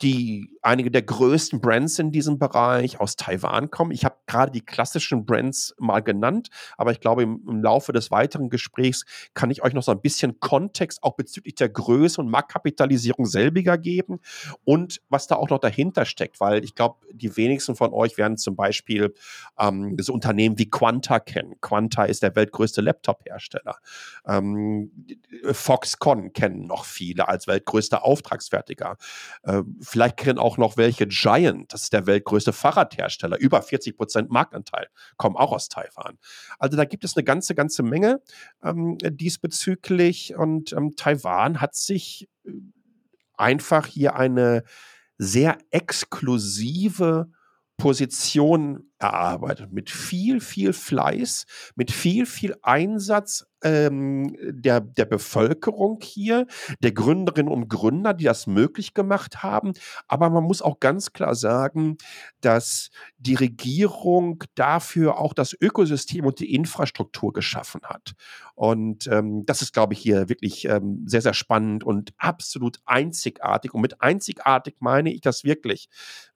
die einige der größten Brands in diesem Bereich aus Taiwan kommen. Ich habe gerade die klassischen Brands mal genannt, aber ich glaube, im, im, Laufe des weiteren Gesprächs kann ich euch noch so ein bisschen Kontext auch bezüglich der Größe und Marktkapitalisierung selbiger geben und was da auch noch dahinter steckt, weil ich glaube, die wenigsten von euch werden zum Beispiel ähm, so Unternehmen wie Quanta kennen. Quanta ist der weltgrößte Laptop-Hersteller. Ähm, Foxconn kennen noch viele als weltgrößter Auftragsfertiger. Äh, vielleicht kennen auch noch welche Giant, das ist der weltgrößte Fahrradhersteller, über 40 Prozent Marktanteil, kommen auch aus Taiwan. Also da gibt es eine ganze, ganze Menge ähm, diesbezüglich und ähm, Taiwan hat sich äh, einfach hier eine sehr exklusive Position erarbeitet, mit viel, viel Fleiß, mit viel, viel Einsatz ähm, der, der Bevölkerung hier, der Gründerinnen und Gründer, die das möglich gemacht haben. Aber man muss auch ganz klar sagen, dass die Regierung dafür auch das Ökosystem und die Infrastruktur geschaffen hat. Und ähm, das ist, glaube ich, hier wirklich ähm, sehr, sehr spannend und absolut einzigartig. Und mit einzigartig meine ich das wirklich.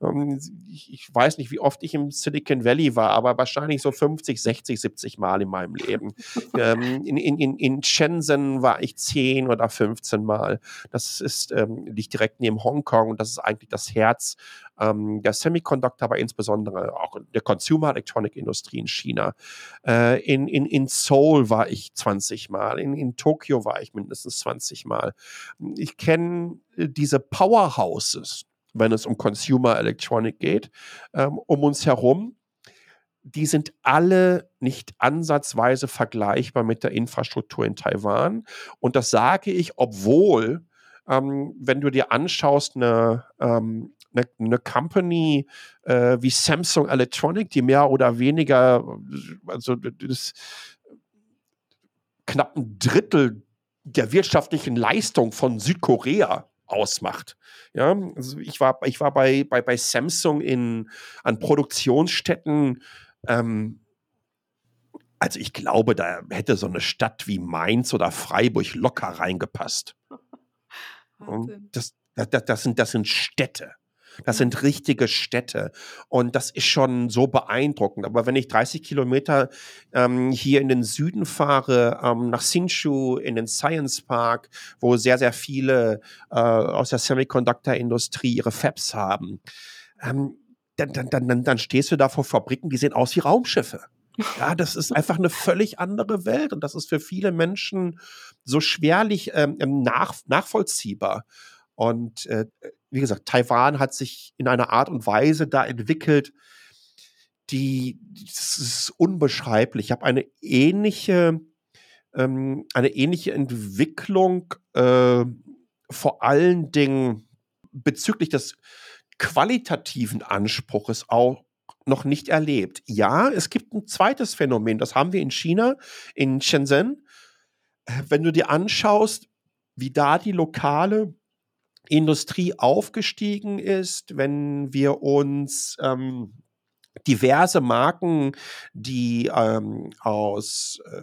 Ähm, ich, ich weiß nicht, wie oft ich im Silicon Valley war, aber wahrscheinlich so 50, 60, 70 Mal in meinem Leben. ähm, in, in, in Shenzhen war ich 10 oder 15 Mal. Das ist, ähm, liegt direkt neben Hongkong und das ist eigentlich das Herz ähm, der Semiconductor, aber insbesondere auch der Consumer Electronic Industrie in China. Äh, in, in, in Seoul war ich 20 Mal, in, in Tokio war ich mindestens 20 Mal. Ich kenne äh, diese Powerhouses, wenn es um Consumer Electronic geht, ähm, um uns herum die sind alle nicht ansatzweise vergleichbar mit der Infrastruktur in Taiwan. Und das sage ich, obwohl, ähm, wenn du dir anschaust, eine, ähm, eine, eine Company äh, wie Samsung Electronic, die mehr oder weniger, also das knapp ein Drittel der wirtschaftlichen Leistung von Südkorea ausmacht. Ja, also ich war, ich war bei, bei, bei Samsung in, an Produktionsstätten ähm, also ich glaube, da hätte so eine Stadt wie Mainz oder Freiburg locker reingepasst. das, das, das, sind, das sind Städte. Das sind richtige Städte. Und das ist schon so beeindruckend. Aber wenn ich 30 Kilometer ähm, hier in den Süden fahre, ähm, nach Hsinchu, in den Science Park, wo sehr, sehr viele äh, aus der Semiconductor-Industrie ihre Fabs haben, ähm, dann, dann, dann, dann stehst du da vor Fabriken, die sehen aus wie Raumschiffe. Ja, das ist einfach eine völlig andere Welt und das ist für viele Menschen so schwerlich ähm, ähm nach, nachvollziehbar. Und äh, wie gesagt, Taiwan hat sich in einer Art und Weise da entwickelt, die, das ist unbeschreiblich. Ich habe eine ähnliche, ähm, eine ähnliche Entwicklung, äh, vor allen Dingen bezüglich des qualitativen Anspruches auch noch nicht erlebt. Ja, es gibt ein zweites Phänomen, das haben wir in China, in Shenzhen. Äh, wenn du dir anschaust, wie da die lokale Industrie aufgestiegen ist, wenn wir uns ähm, diverse Marken, die ähm, aus äh,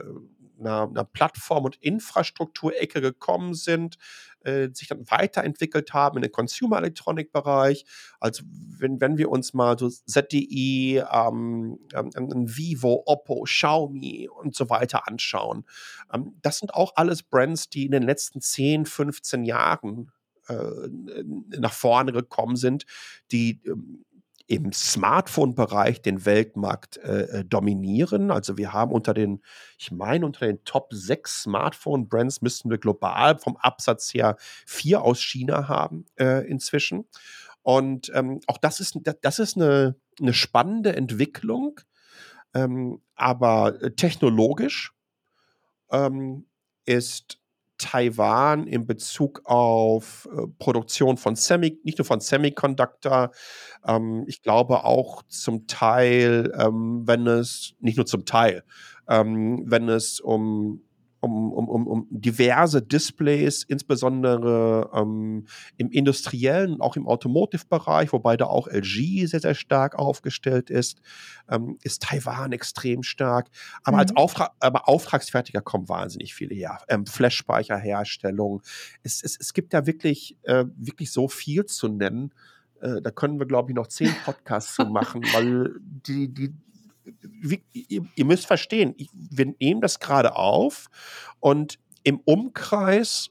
einer, einer Plattform- und Infrastrukturecke gekommen sind, äh, sich dann weiterentwickelt haben in den Consumer Electronic Bereich. Also wenn, wenn wir uns mal so ZDI, ähm, ähm, Vivo, Oppo, Xiaomi und so weiter anschauen, ähm, das sind auch alles Brands, die in den letzten 10, 15 Jahren äh, nach vorne gekommen sind, die ähm, im Smartphone-Bereich den Weltmarkt äh, äh, dominieren. Also wir haben unter den, ich meine, unter den Top 6 Smartphone-Brands müssten wir global vom Absatz her vier aus China haben äh, inzwischen. Und ähm, auch das ist, das ist eine, eine spannende Entwicklung, ähm, aber äh, technologisch ähm, ist Taiwan in Bezug auf äh, Produktion von Semi, nicht nur von Semiconductor, ähm, ich glaube auch zum Teil, ähm, wenn es, nicht nur zum Teil, ähm, wenn es um um, um, um, um diverse Displays, insbesondere ähm, im industriellen, auch im Automotive-Bereich, wobei da auch LG sehr, sehr stark aufgestellt ist, ähm, ist Taiwan extrem stark. Aber mhm. als Auftra aber Auftragsfertiger kommen wahnsinnig viele her. Ähm, Flash-Speicherherstellung. Es, es, es gibt da wirklich, äh, wirklich so viel zu nennen. Äh, da können wir, glaube ich, noch zehn Podcasts zu machen, weil die, die, wie, ihr, ihr, müsst verstehen, ich, wir nehmen das gerade auf und im Umkreis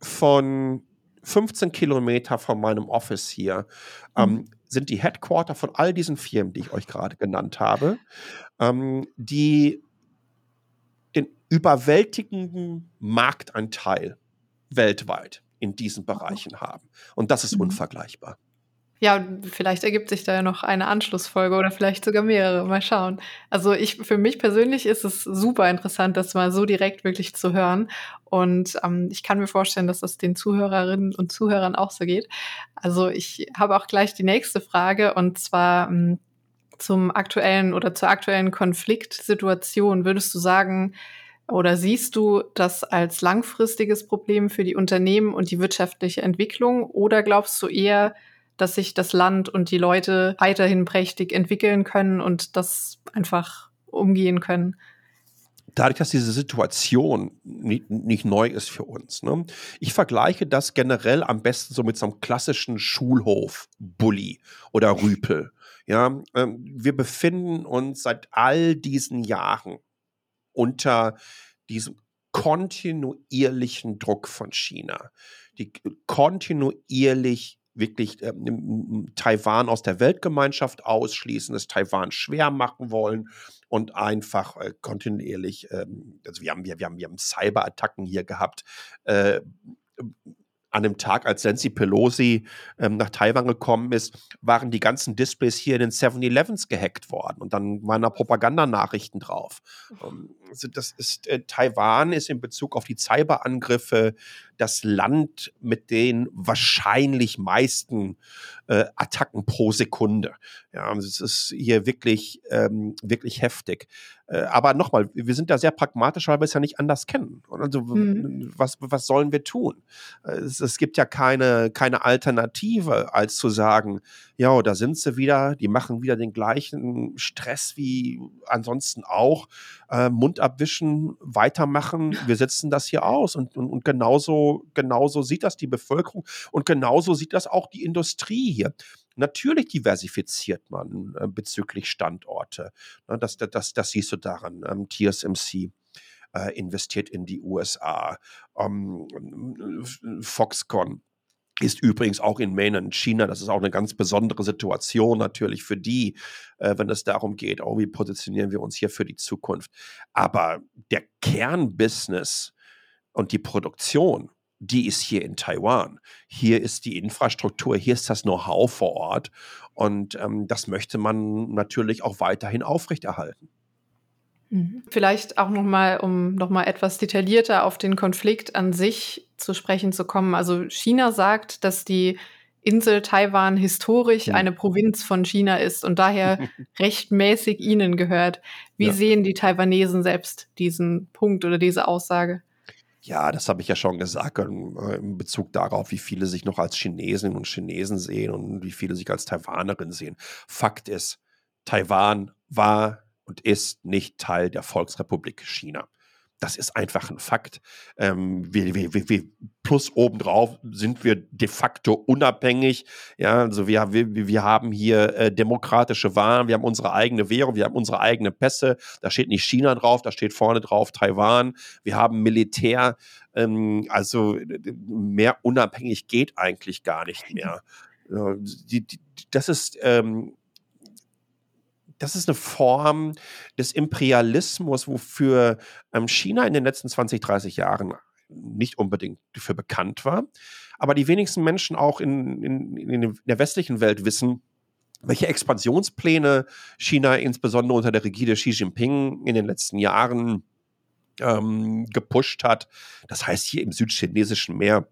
von 15 Kilometer von meinem Office hier ähm, mhm. sind die Headquarter von all diesen Firmen, die ich euch gerade genannt habe, ähm, die den überwältigenden Marktanteil weltweit in diesen Bereichen haben. Und das ist mhm. unvergleichbar. Ja, vielleicht ergibt sich da ja noch eine Anschlussfolge oder vielleicht sogar mehrere. Mal schauen. Also ich, für mich persönlich ist es super interessant, das mal so direkt wirklich zu hören. Und ähm, ich kann mir vorstellen, dass das den Zuhörerinnen und Zuhörern auch so geht. Also ich habe auch gleich die nächste Frage und zwar ähm, zum aktuellen oder zur aktuellen Konfliktsituation. Würdest du sagen, oder siehst du das als langfristiges Problem für die Unternehmen und die wirtschaftliche Entwicklung? Oder glaubst du eher, dass sich das Land und die Leute weiterhin prächtig entwickeln können und das einfach umgehen können. Dadurch, dass diese Situation nicht, nicht neu ist für uns. Ne? Ich vergleiche das generell am besten so mit so einem klassischen Schulhof-Bully oder Rüpel. Ja, ähm, wir befinden uns seit all diesen Jahren unter diesem kontinuierlichen Druck von China, die kontinuierlich wirklich ähm, Taiwan aus der Weltgemeinschaft ausschließen, es Taiwan schwer machen wollen und einfach äh, kontinuierlich, ähm, also wir haben, wir, wir haben, wir haben Cyberattacken hier gehabt, äh, an dem Tag, als Nancy Pelosi ähm, nach Taiwan gekommen ist, waren die ganzen Displays hier in den 7-Elevens gehackt worden und dann waren da Propagandanachrichten drauf. Ähm, also das ist, äh, Taiwan ist in Bezug auf die Cyberangriffe das Land mit den wahrscheinlich meisten äh, Attacken pro Sekunde. Ja, es ist hier wirklich, ähm, wirklich heftig. Äh, aber nochmal, wir sind da sehr pragmatisch, weil wir es ja nicht anders kennen. Also, mhm. was, was sollen wir tun? Es, es, gibt ja keine, keine Alternative, als zu sagen, ja, da sind sie wieder, die machen wieder den gleichen Stress wie ansonsten auch. Äh, Mund abwischen, weitermachen, wir setzen das hier aus. Und, und, und genauso, genauso sieht das die Bevölkerung und genauso sieht das auch die Industrie hier. Natürlich diversifiziert man äh, bezüglich Standorte. Ne, das, das, das siehst du daran. Ähm, TSMC äh, investiert in die USA. Ähm, Foxconn ist übrigens auch in Mainland China, das ist auch eine ganz besondere Situation natürlich für die, äh, wenn es darum geht, oh, wie positionieren wir uns hier für die Zukunft. Aber der Kernbusiness und die Produktion, die ist hier in Taiwan. Hier ist die Infrastruktur, hier ist das Know-how vor Ort und ähm, das möchte man natürlich auch weiterhin aufrechterhalten. Mhm. Vielleicht auch noch mal, um noch mal etwas detaillierter auf den Konflikt an sich zu sprechen zu kommen. Also China sagt, dass die Insel Taiwan historisch eine Provinz von China ist und daher rechtmäßig ihnen gehört. Wie ja. sehen die Taiwanesen selbst diesen Punkt oder diese Aussage? Ja, das habe ich ja schon gesagt äh, in Bezug darauf, wie viele sich noch als Chinesinnen und Chinesen sehen und wie viele sich als Taiwanerin sehen. Fakt ist, Taiwan war und ist nicht Teil der Volksrepublik China. Das ist einfach ein Fakt. Ähm, wir, wir, wir, plus obendrauf sind wir de facto unabhängig. Ja, also wir, wir, wir haben hier äh, demokratische Wahlen, wir haben unsere eigene Währung, wir haben unsere eigene Pässe. Da steht nicht China drauf, da steht vorne drauf Taiwan. Wir haben Militär. Ähm, also mehr unabhängig geht eigentlich gar nicht mehr. Die, die, das ist ähm, das ist eine Form des Imperialismus, wofür ähm, China in den letzten 20, 30 Jahren nicht unbedingt dafür bekannt war. Aber die wenigsten Menschen auch in, in, in der westlichen Welt wissen, welche Expansionspläne China insbesondere unter der Rigide Xi Jinping in den letzten Jahren ähm, gepusht hat. Das heißt, hier im südchinesischen Meer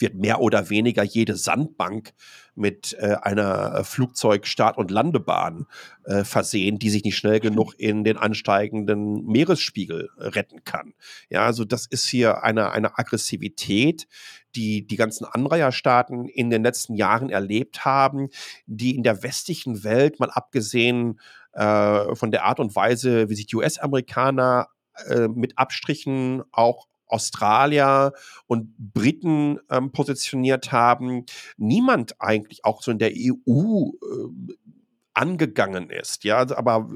wird mehr oder weniger jede Sandbank mit äh, einer Flugzeugstart- und Landebahn äh, versehen, die sich nicht schnell genug in den ansteigenden Meeresspiegel retten kann. Ja, also das ist hier eine, eine Aggressivität, die die ganzen Anreiherstaaten in den letzten Jahren erlebt haben, die in der westlichen Welt, mal abgesehen äh, von der Art und Weise, wie sich die US-Amerikaner äh, mit Abstrichen auch Australier und Briten ähm, positioniert haben, niemand eigentlich auch so in der EU äh, angegangen ist. Ja, also, aber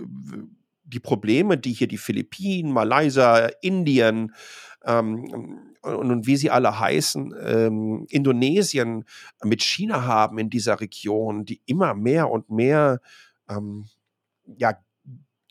die Probleme, die hier die Philippinen, Malaysia, Indien ähm, und, und, wie sie alle heißen, ähm, Indonesien mit China haben in dieser Region, die immer mehr und mehr ähm, ja,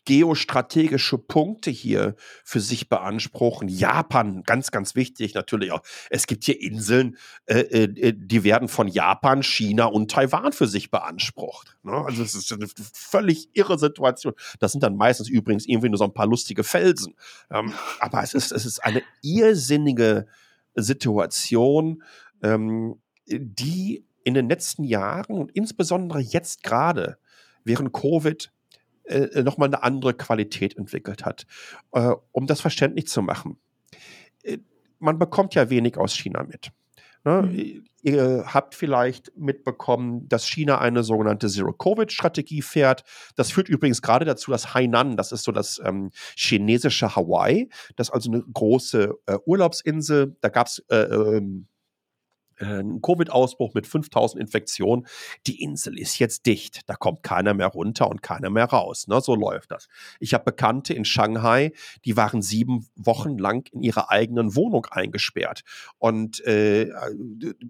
geostrategische Punkte hier für sich beanspruchen. Japan, ganz, ganz wichtig natürlich auch. Es gibt hier Inseln, äh, äh, äh, die werden von Japan, China und Taiwan für sich beansprucht. Ne? Also es ist eine völlig irre Situation. Das sind dann meistens übrigens irgendwie nur so ein paar lustige Felsen. Ähm, aber es ist, es ist eine irrsinnige Situation, ähm, die in den letzten Jahren und insbesondere jetzt gerade während Covid äh, äh, nochmal eine andere Qualität entwickelt hat. Äh, um das verständlich zu machen. Äh, man bekommt ja wenig aus China mit. Ne? Mhm. Ihr habt vielleicht mitbekommen, dass China eine sogenannte Zero-Covid-Strategie fährt. Das führt übrigens gerade dazu, dass Hainan, das ist so das ähm, chinesische Hawaii, das ist also eine große äh, Urlaubsinsel. Da gab es äh, ähm, äh, ein Covid-Ausbruch mit 5000 Infektionen. Die Insel ist jetzt dicht. Da kommt keiner mehr runter und keiner mehr raus. Ne? So läuft das. Ich habe Bekannte in Shanghai, die waren sieben Wochen lang in ihrer eigenen Wohnung eingesperrt und äh,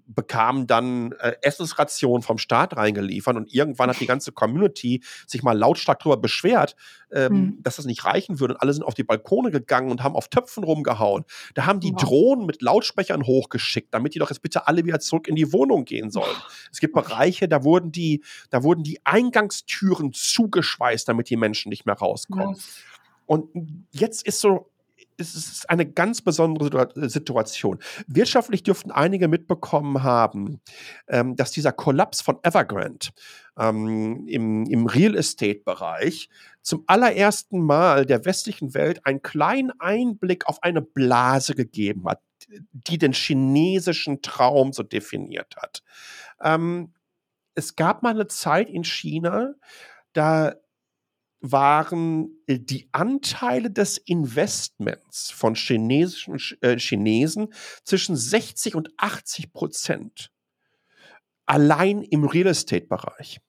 bekamen dann äh, Essensrationen vom Staat reingeliefert. Und irgendwann hat die ganze Community sich mal lautstark darüber beschwert, ähm, mhm. dass das nicht reichen würde. Und alle sind auf die Balkone gegangen und haben auf Töpfen rumgehauen. Da haben die wow. Drohnen mit Lautsprechern hochgeschickt, damit die doch jetzt bitte alle wieder zurück in die Wohnung gehen sollen. Es gibt Bereiche, da wurden die, da wurden die Eingangstüren zugeschweißt, damit die Menschen nicht mehr rauskommen. Ja. Und jetzt ist so, es ist eine ganz besondere Situation. Wirtschaftlich dürften einige mitbekommen haben, ähm, dass dieser Kollaps von Evergrande ähm, im, im Real Estate-Bereich zum allerersten Mal der westlichen Welt einen kleinen Einblick auf eine Blase gegeben hat die den chinesischen Traum so definiert hat. Ähm, es gab mal eine Zeit in China, da waren äh, die Anteile des Investments von chinesischen äh, Chinesen zwischen 60 und 80 Prozent. Allein im Real Estate Bereich.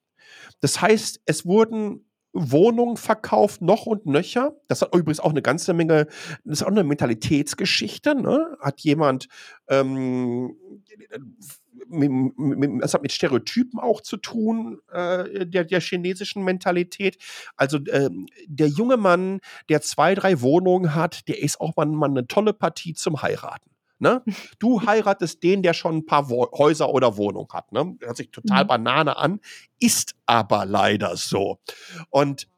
Das heißt, es wurden Wohnungen verkauft, noch und nöcher. Das hat übrigens auch eine ganze Menge, das ist auch eine Mentalitätsgeschichte. Ne? Hat jemand ähm, es hat mit Stereotypen auch zu tun, äh, der, der chinesischen Mentalität. Also äh, der junge Mann, der zwei, drei Wohnungen hat, der ist auch mal, mal eine tolle Partie zum Heiraten. Ne? Du heiratest den, der schon ein paar Wo Häuser oder Wohnungen hat. Ne? Hört sich total mhm. Banane an, ist aber leider so. Und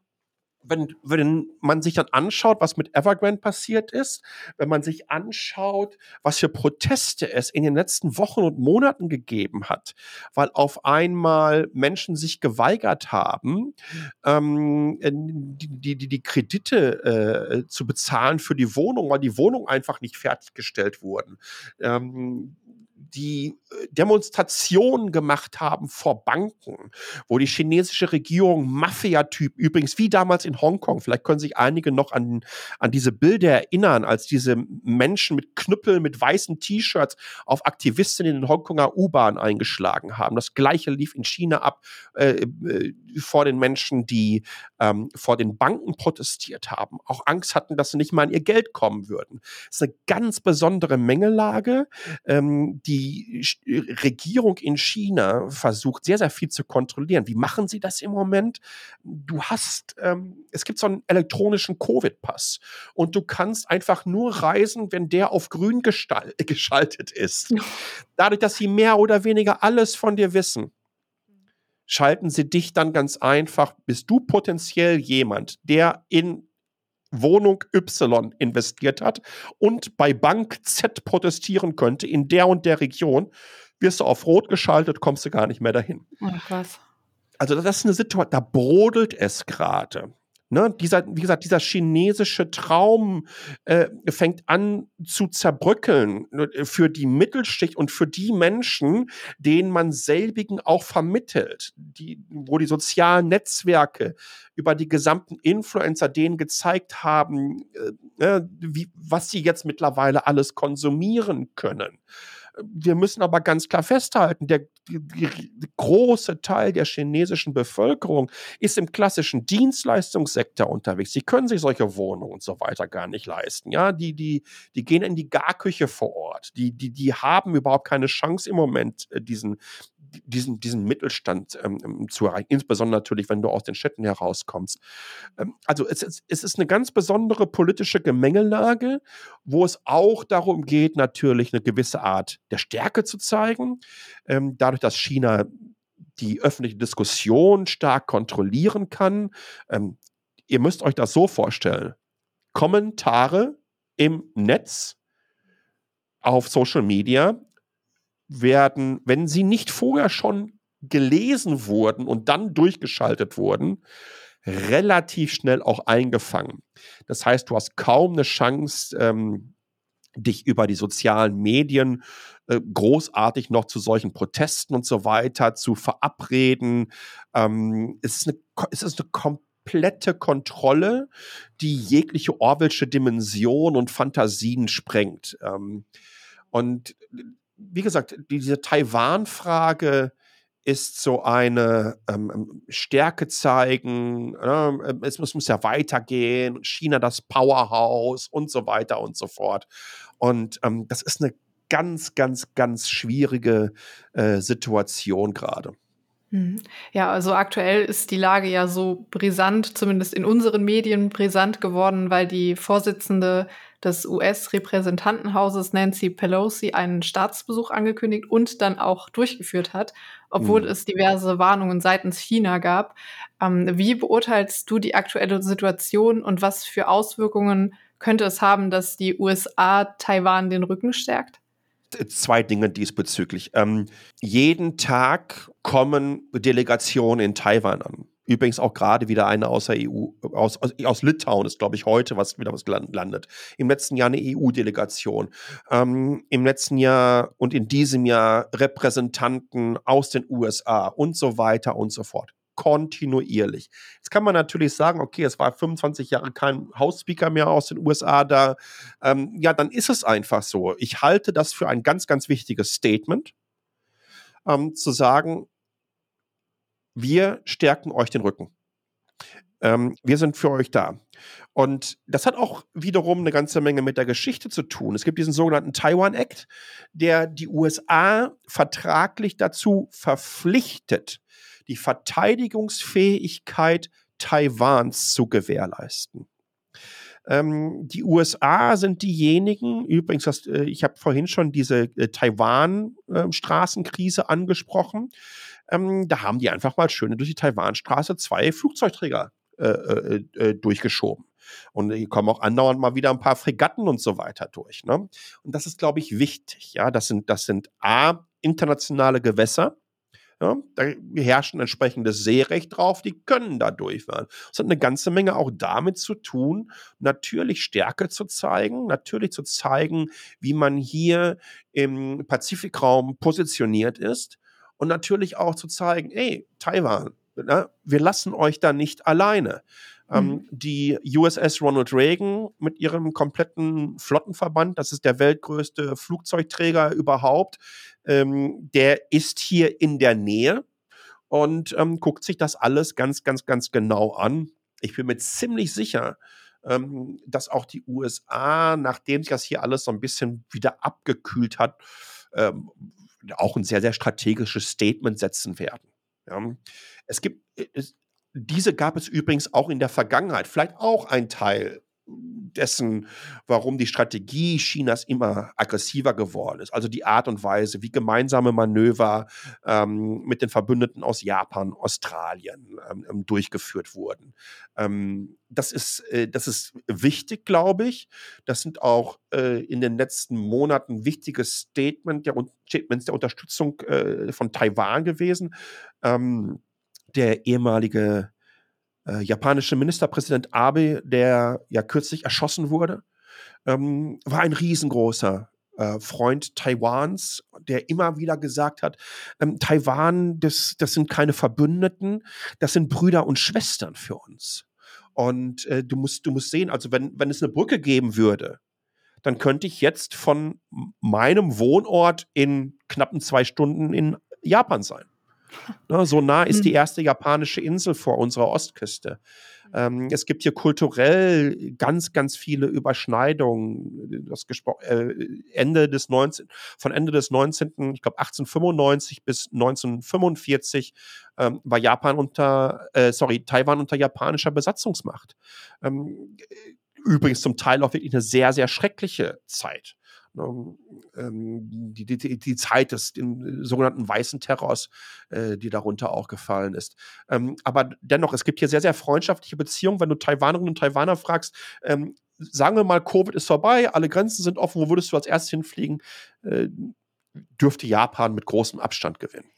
wenn, wenn man sich dann anschaut, was mit Evergrande passiert ist, wenn man sich anschaut, was für Proteste es in den letzten Wochen und Monaten gegeben hat, weil auf einmal Menschen sich geweigert haben, ähm, die, die, die Kredite äh, zu bezahlen für die Wohnung, weil die Wohnungen einfach nicht fertiggestellt wurden. Ähm, die äh, Demonstrationen gemacht haben vor Banken, wo die chinesische Regierung Mafia-Typ, übrigens wie damals in Hongkong, vielleicht können sich einige noch an, an diese Bilder erinnern, als diese Menschen mit Knüppeln, mit weißen T-Shirts auf Aktivistinnen in den Hongkonger U-Bahn eingeschlagen haben. Das gleiche lief in China ab äh, äh, vor den Menschen, die ähm, vor den Banken protestiert haben, auch Angst hatten, dass sie nicht mal an ihr Geld kommen würden. Das ist eine ganz besondere Mengelage, ähm, die die Regierung in China versucht sehr, sehr viel zu kontrollieren. Wie machen sie das im Moment? Du hast, ähm, es gibt so einen elektronischen Covid-Pass und du kannst einfach nur reisen, wenn der auf grün geschaltet ist. Dadurch, dass sie mehr oder weniger alles von dir wissen schalten sie dich dann ganz einfach, bist du potenziell jemand, der in Wohnung Y investiert hat und bei Bank Z protestieren könnte in der und der Region, wirst du auf Rot geschaltet, kommst du gar nicht mehr dahin. Oh, krass. Also das ist eine Situation, da brodelt es gerade. Ne, dieser, wie gesagt, dieser chinesische Traum äh, fängt an zu zerbröckeln ne, für die Mittelschicht und für die Menschen, denen man selbigen auch vermittelt, die, wo die sozialen Netzwerke über die gesamten Influencer denen gezeigt haben, äh, ne, wie, was sie jetzt mittlerweile alles konsumieren können. Wir müssen aber ganz klar festhalten, der, der, große Teil der chinesischen Bevölkerung ist im klassischen Dienstleistungssektor unterwegs. Sie können sich solche Wohnungen und so weiter gar nicht leisten. Ja, die, die, die gehen in die Garküche vor Ort. Die, die, die haben überhaupt keine Chance im Moment, äh, diesen, diesen, diesen Mittelstand ähm, ähm, zu erreichen, insbesondere natürlich, wenn du aus den Städten herauskommst. Ähm, also es, es, es ist eine ganz besondere politische Gemengelage, wo es auch darum geht, natürlich eine gewisse Art der Stärke zu zeigen. Ähm, dadurch, dass China die öffentliche Diskussion stark kontrollieren kann. Ähm, ihr müsst euch das so vorstellen. Kommentare im Netz auf Social Media werden, wenn sie nicht vorher schon gelesen wurden und dann durchgeschaltet wurden, relativ schnell auch eingefangen. Das heißt, du hast kaum eine Chance, ähm, dich über die sozialen Medien äh, großartig noch zu solchen Protesten und so weiter zu verabreden. Ähm, es, ist eine, es ist eine komplette Kontrolle, die jegliche Orwellsche Dimension und Fantasien sprengt. Ähm, und wie gesagt, diese Taiwan-Frage ist so eine ähm, ähm Stärke zeigen, äh, es muss, muss, ja weitergehen, China das Powerhouse und so weiter und so fort. Und ähm, das ist eine ganz, ganz, ganz schwierige äh, Situation gerade. Mhm. Ja, also aktuell ist die Lage ja so brisant, zumindest in unseren Medien brisant geworden, weil die Vorsitzende des US-Repräsentantenhauses Nancy Pelosi einen Staatsbesuch angekündigt und dann auch durchgeführt hat, obwohl mhm. es diverse Warnungen seitens China gab. Ähm, wie beurteilst du die aktuelle Situation und was für Auswirkungen könnte es haben, dass die USA Taiwan den Rücken stärkt? Zwei Dinge diesbezüglich. Ähm, jeden Tag kommen Delegationen in Taiwan an. Übrigens auch gerade wieder eine aus der EU, aus, aus, aus Litauen ist, glaube ich, heute was wieder was landet. Im letzten Jahr eine EU-Delegation. Ähm, Im letzten Jahr und in diesem Jahr Repräsentanten aus den USA und so weiter und so fort kontinuierlich. Jetzt kann man natürlich sagen, okay, es war 25 Jahre kein Hausspeaker mehr aus den USA da. Ähm, ja, dann ist es einfach so. Ich halte das für ein ganz, ganz wichtiges Statement, ähm, zu sagen, wir stärken euch den Rücken. Ähm, wir sind für euch da. Und das hat auch wiederum eine ganze Menge mit der Geschichte zu tun. Es gibt diesen sogenannten Taiwan Act, der die USA vertraglich dazu verpflichtet, die Verteidigungsfähigkeit Taiwans zu gewährleisten. Ähm, die USA sind diejenigen, übrigens, das, äh, ich habe vorhin schon diese äh, Taiwan-Straßenkrise äh, angesprochen. Ähm, da haben die einfach mal schön durch die Taiwanstraße zwei Flugzeugträger äh, äh, äh, durchgeschoben. Und hier kommen auch andauernd mal wieder ein paar Fregatten und so weiter durch. Ne? Und das ist, glaube ich, wichtig. Ja, das sind, das sind A, internationale Gewässer. Ja, da herrscht ein entsprechendes Seerecht drauf, die können da durchfahren. Das hat eine ganze Menge auch damit zu tun, natürlich Stärke zu zeigen, natürlich zu zeigen, wie man hier im Pazifikraum positioniert ist und natürlich auch zu zeigen, ey, Taiwan, na, wir lassen euch da nicht alleine. Ähm, mhm. die USS Ronald Reagan mit ihrem kompletten Flottenverband, das ist der weltgrößte Flugzeugträger überhaupt, ähm, der ist hier in der Nähe und ähm, guckt sich das alles ganz, ganz, ganz genau an. Ich bin mir ziemlich sicher, ähm, dass auch die USA, nachdem sich das hier alles so ein bisschen wieder abgekühlt hat, ähm, auch ein sehr, sehr strategisches Statement setzen werden. Ja. Es gibt, äh, es, diese gab es übrigens auch in der Vergangenheit, vielleicht auch ein Teil dessen, warum die Strategie Chinas immer aggressiver geworden ist. Also die Art und Weise, wie gemeinsame Manöver ähm, mit den Verbündeten aus Japan, Australien ähm, ähm durchgeführt wurden. Ähm, das, ist, äh, das ist wichtig, glaube ich. Das sind auch äh, in den letzten Monaten wichtige Statement der, Statements der Unterstützung äh, von Taiwan gewesen. Ähm, der ehemalige äh, japanische Ministerpräsident Abe, der ja kürzlich erschossen wurde, ähm, war ein riesengroßer äh, Freund Taiwans, der immer wieder gesagt hat, ähm, Taiwan, das, das sind keine Verbündeten, das sind Brüder und Schwestern für uns. Und äh, du musst, du musst sehen, also wenn, wenn es eine Brücke geben würde, dann könnte ich jetzt von meinem Wohnort in knappen zwei Stunden in Japan sein. Ne, so nah ist die hm. erste japanische Insel vor unserer Ostküste. Ähm, es gibt hier kulturell ganz, ganz viele Überschneidungen. Das äh, Ende des 19, von Ende des 19., ich glaube 1895 bis 1945 ähm, war Japan unter, äh, sorry, Taiwan unter japanischer Besatzungsmacht. Ähm, übrigens zum Teil auch wirklich eine sehr, sehr schreckliche Zeit. Ne, ähm, die, die, die Zeit des den sogenannten weißen Terrors, äh, die darunter auch gefallen ist. Ähm, aber dennoch, es gibt hier sehr, sehr freundschaftliche Beziehungen. Wenn du Taiwanerinnen und Taiwaner fragst, ähm, sagen wir mal, Covid ist vorbei, alle Grenzen sind offen, wo würdest du als erstes hinfliegen? Äh, dürfte Japan mit großem Abstand gewinnen.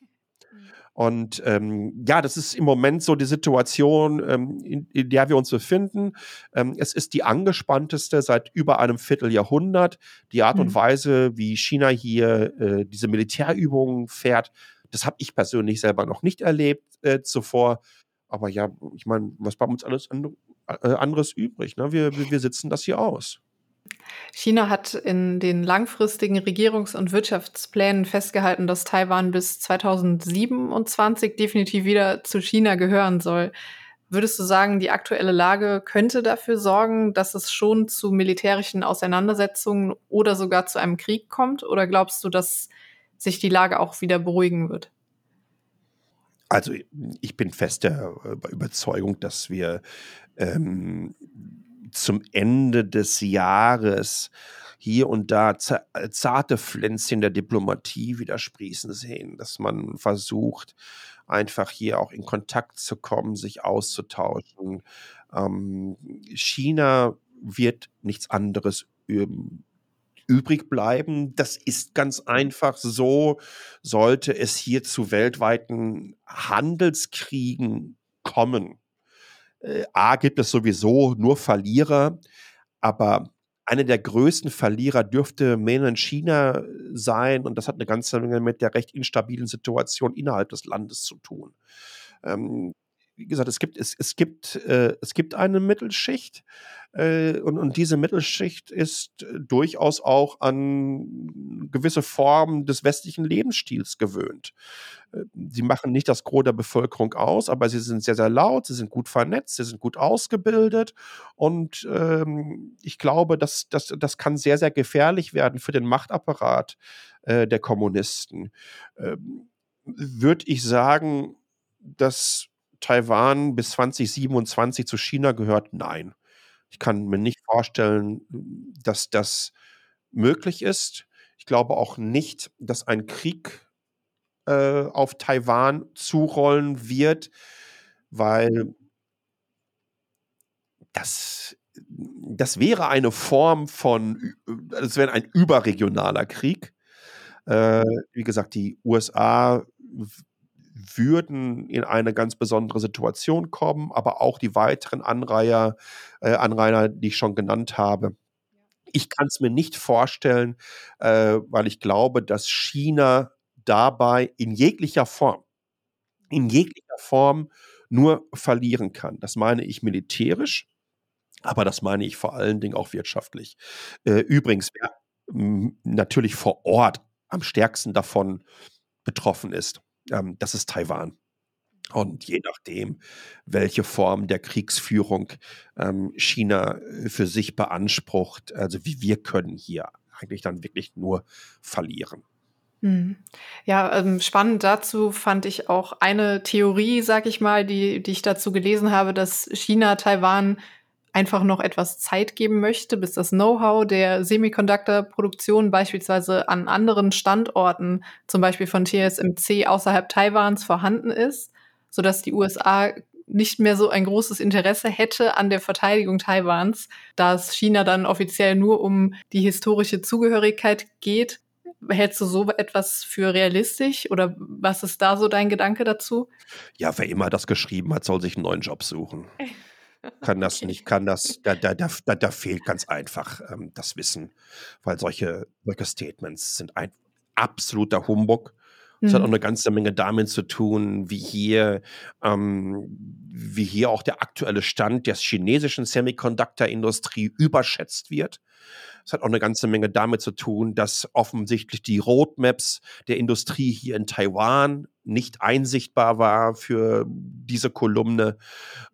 Und ähm, ja, das ist im Moment so die Situation, ähm, in, in, der wir uns befinden. Ähm, es ist die angespannteste seit über einem Vierteljahrhundert. Die Art mhm. und Weise, wie China hier äh, diese Militärübungen fährt, das habe ich persönlich selber noch nicht erlebt äh, zuvor. Aber ja, ich meine, was bleibt uns alles and äh, anderes übrig? Ne? Wir, wir sitzen das hier aus. China hat in den langfristigen Regierungs- und Wirtschaftsplänen festgehalten, dass Taiwan bis 2027 definitiv wieder zu China gehören soll. Würdest du sagen, die aktuelle Lage könnte dafür sorgen, dass es schon zu militärischen Auseinandersetzungen oder sogar zu einem Krieg kommt? Oder glaubst du, dass sich die Lage auch wieder beruhigen wird? Also ich bin fest der Überzeugung, dass wir ähm, zum Ende des Jahres hier und da zarte Pflänzchen der Diplomatie wieder sprießen sehen, dass man versucht, einfach hier auch in Kontakt zu kommen, sich auszutauschen. Ähm, China wird nichts anderes übrig bleiben. Das ist ganz einfach so. Sollte es hier zu weltweiten Handelskriegen kommen, äh, A gibt es sowieso nur Verlierer, aber eine der größten Verlierer dürfte Mainland China sein und das hat eine ganze Menge mit der recht instabilen Situation innerhalb des Landes zu tun. Ähm, wie gesagt, es gibt, es, es gibt, äh, es gibt eine Mittelschicht äh, und, und diese Mittelschicht ist äh, durchaus auch an gewisse Formen des westlichen Lebensstils gewöhnt. Äh, sie machen nicht das Gros der Bevölkerung aus, aber sie sind sehr, sehr laut, sie sind gut vernetzt, sie sind gut ausgebildet und ähm, ich glaube, dass, dass, das kann sehr, sehr gefährlich werden für den Machtapparat äh, der Kommunisten. Ähm, Würde ich sagen, dass Taiwan bis 2027 zu China gehört? Nein. Ich kann mir nicht vorstellen, dass das möglich ist. Ich glaube auch nicht, dass ein Krieg äh, auf Taiwan zurollen wird, weil das, das wäre eine Form von, das wäre ein überregionaler Krieg. Äh, wie gesagt, die USA würden in eine ganz besondere Situation kommen, aber auch die weiteren Anreiher, äh, Anrainer, die ich schon genannt habe. Ich kann es mir nicht vorstellen, äh, weil ich glaube, dass China dabei in jeglicher Form, in jeglicher Form nur verlieren kann. Das meine ich militärisch, aber das meine ich vor allen Dingen auch wirtschaftlich. Äh, übrigens, wer natürlich vor Ort am stärksten davon betroffen ist, ähm, das ist Taiwan. Und je nachdem, welche Form der Kriegsführung ähm, China äh, für sich beansprucht, also wie wir können hier eigentlich dann wirklich nur verlieren. Hm. Ja, ähm, spannend dazu fand ich auch eine Theorie, sag ich mal, die, die ich dazu gelesen habe, dass China Taiwan einfach noch etwas Zeit geben möchte, bis das Know-how der Semiconductor-Produktion beispielsweise an anderen Standorten, zum Beispiel von TSMC außerhalb Taiwans, vorhanden ist, sodass die USA nicht mehr so ein großes Interesse hätte an der Verteidigung Taiwans, da es China dann offiziell nur um die historische Zugehörigkeit geht. Hältst du so etwas für realistisch oder was ist da so dein Gedanke dazu? Ja, wer immer das geschrieben hat, soll sich einen neuen Job suchen. kann das nicht, kann das, da, da, da, da fehlt ganz einfach ähm, das Wissen, weil solche, solche Statements sind ein absoluter Humbug. Es mhm. hat auch eine ganze Menge damit zu tun, wie hier, ähm, wie hier auch der aktuelle Stand der chinesischen Semiconductor-Industrie überschätzt wird. Es hat auch eine ganze Menge damit zu tun, dass offensichtlich die Roadmaps der Industrie hier in Taiwan nicht einsichtbar war für diese Kolumne.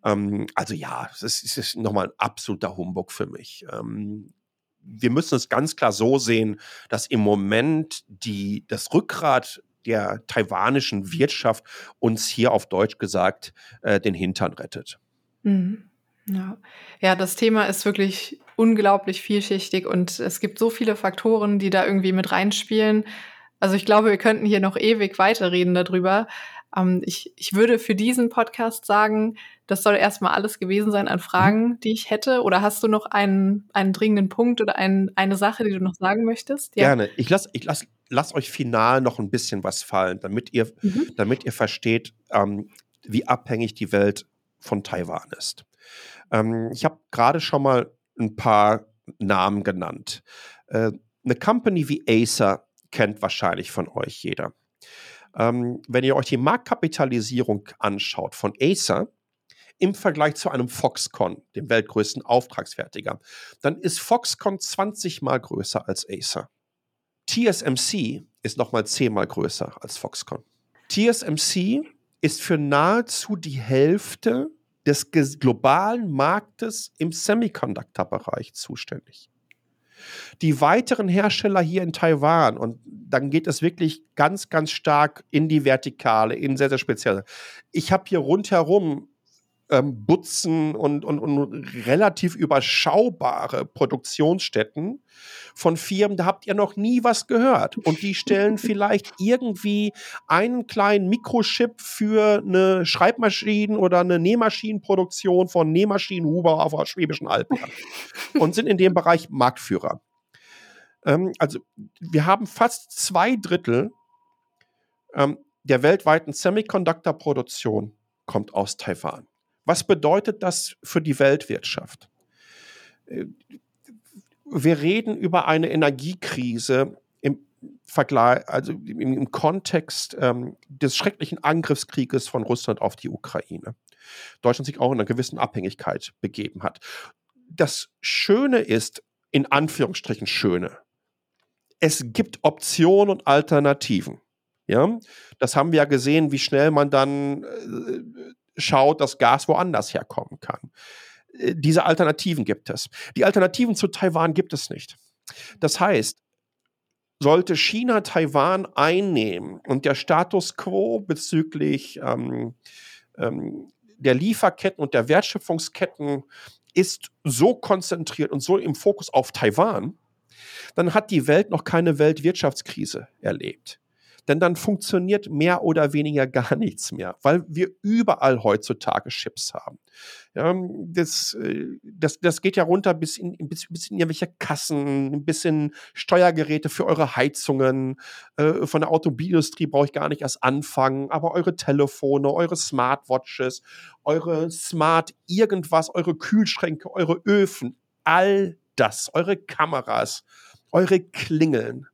Ähm, also ja, es ist, ist nochmal ein absoluter Humbug für mich. Ähm, wir müssen es ganz klar so sehen, dass im Moment die, das Rückgrat der taiwanischen Wirtschaft uns hier auf Deutsch gesagt äh, den Hintern rettet. Mhm. Ja. ja, das Thema ist wirklich unglaublich vielschichtig und es gibt so viele Faktoren, die da irgendwie mit reinspielen. Also ich glaube, wir könnten hier noch ewig weiterreden darüber. Ähm, ich, ich würde für diesen Podcast sagen, das soll erstmal alles gewesen sein an Fragen, mhm. die ich hätte. Oder hast du noch einen, einen dringenden Punkt oder ein, eine Sache, die du noch sagen möchtest? Ja. Gerne. Ich lasse ich lass, lass euch final noch ein bisschen was fallen, damit ihr, mhm. damit ihr versteht, ähm, wie abhängig die Welt von Taiwan ist. Ähm, ich habe gerade schon mal ein paar Namen genannt. Äh, eine Company wie Acer kennt wahrscheinlich von euch jeder. Ähm, wenn ihr euch die Marktkapitalisierung anschaut von Acer im Vergleich zu einem Foxconn, dem weltgrößten Auftragsfertiger, dann ist Foxconn 20 mal größer als Acer. TSMC ist nochmal 10 mal größer als Foxconn. TSMC ist für nahezu die Hälfte des globalen Marktes im Semiconductor-Bereich zuständig. Die weiteren Hersteller hier in Taiwan, und dann geht es wirklich ganz, ganz stark in die Vertikale, in sehr, sehr spezielle. Ich habe hier rundherum ähm, Butzen und, und, und relativ überschaubare Produktionsstätten von Firmen, da habt ihr noch nie was gehört. Und die stellen vielleicht irgendwie einen kleinen Mikrochip für eine Schreibmaschinen- oder eine Nähmaschinenproduktion von Nähmaschinenhuber auf der Schwäbischen Alb und sind in dem Bereich Marktführer. Ähm, also wir haben fast zwei Drittel ähm, der weltweiten Semiconductor-Produktion kommt aus Taiwan. Was bedeutet das für die Weltwirtschaft? Äh, wir reden über eine Energiekrise im Vergleich, also im, Kontext ähm, des schrecklichen Angriffskrieges von Russland auf die Ukraine. Deutschland sich auch in einer gewissen Abhängigkeit begeben hat. Das Schöne ist, in Anführungsstrichen Schöne, es gibt Optionen und Alternativen. Ja, das haben wir ja gesehen, wie schnell man dann äh, schaut, dass Gas woanders herkommen kann. Äh, diese Alternativen gibt es. Die Alternativen zu Taiwan gibt es nicht. Das heißt, sollte China Taiwan einnehmen und der Status quo bezüglich ähm, ähm, der Lieferketten und der Wertschöpfungsketten ist so konzentriert und so im Fokus auf Taiwan, dann hat die Welt noch keine Weltwirtschaftskrise erlebt. Denn dann funktioniert mehr oder weniger gar nichts mehr, weil wir überall heutzutage Chips haben. Ja, das, äh, das, das geht ja runter bis in, bis, bis in irgendwelche Kassen, bis in Steuergeräte für eure Heizungen. Äh, von der Automobilindustrie brauche ich gar nicht erst anfangen, aber eure Telefone, eure Smartwatches, eure Smart irgendwas, eure Kühlschränke, eure Öfen, all das, eure Kameras, eure Klingeln,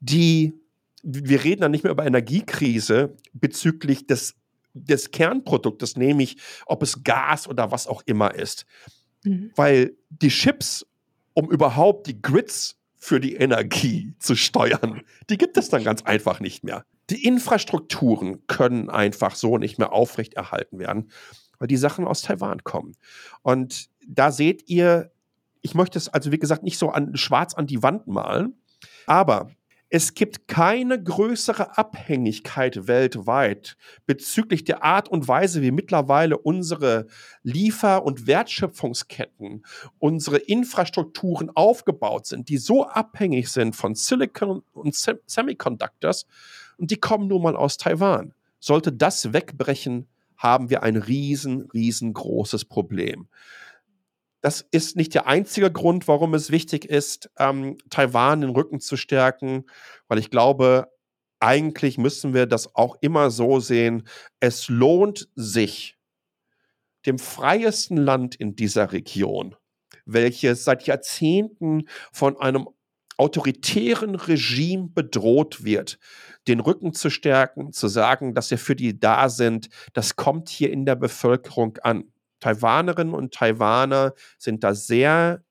die wir reden dann nicht mehr über Energiekrise bezüglich des, des Kernproduktes, nämlich ob es Gas oder was auch immer ist. Mhm. Weil die Chips, um überhaupt die Grids für die Energie zu steuern, die gibt es dann ganz einfach nicht mehr. Die Infrastrukturen können einfach so nicht mehr aufrechterhalten werden, weil die Sachen aus Taiwan kommen. Und da seht ihr, ich möchte es also wie gesagt nicht so an, schwarz an die Wand malen, aber es gibt keine größere Abhängigkeit weltweit bezüglich der Art und Weise, wie mittlerweile unsere Liefer- und Wertschöpfungsketten, unsere Infrastrukturen aufgebaut sind, die so abhängig sind von Silicon und Semiconductors und die kommen nun mal aus Taiwan. Sollte das wegbrechen, haben wir ein riesen, riesengroßes Problem. Das ist nicht der einzige Grund, warum es wichtig ist, ähm, Taiwan den Rücken zu stärken, weil ich glaube, eigentlich müssen wir das auch immer so sehen, es lohnt sich, dem freiesten Land in dieser Region, welches seit Jahrzehnten von einem autoritären Regime bedroht wird, den Rücken zu stärken, zu sagen, dass wir für die da sind, das kommt hier in der Bevölkerung an. Taiwanerinnen und Taiwaner sind da sehr,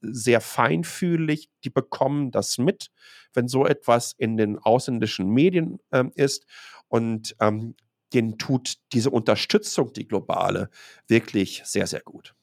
sehr feinfühlig. Die bekommen das mit, wenn so etwas in den ausländischen Medien ähm, ist. Und ähm, denen tut diese Unterstützung, die globale, wirklich sehr, sehr gut.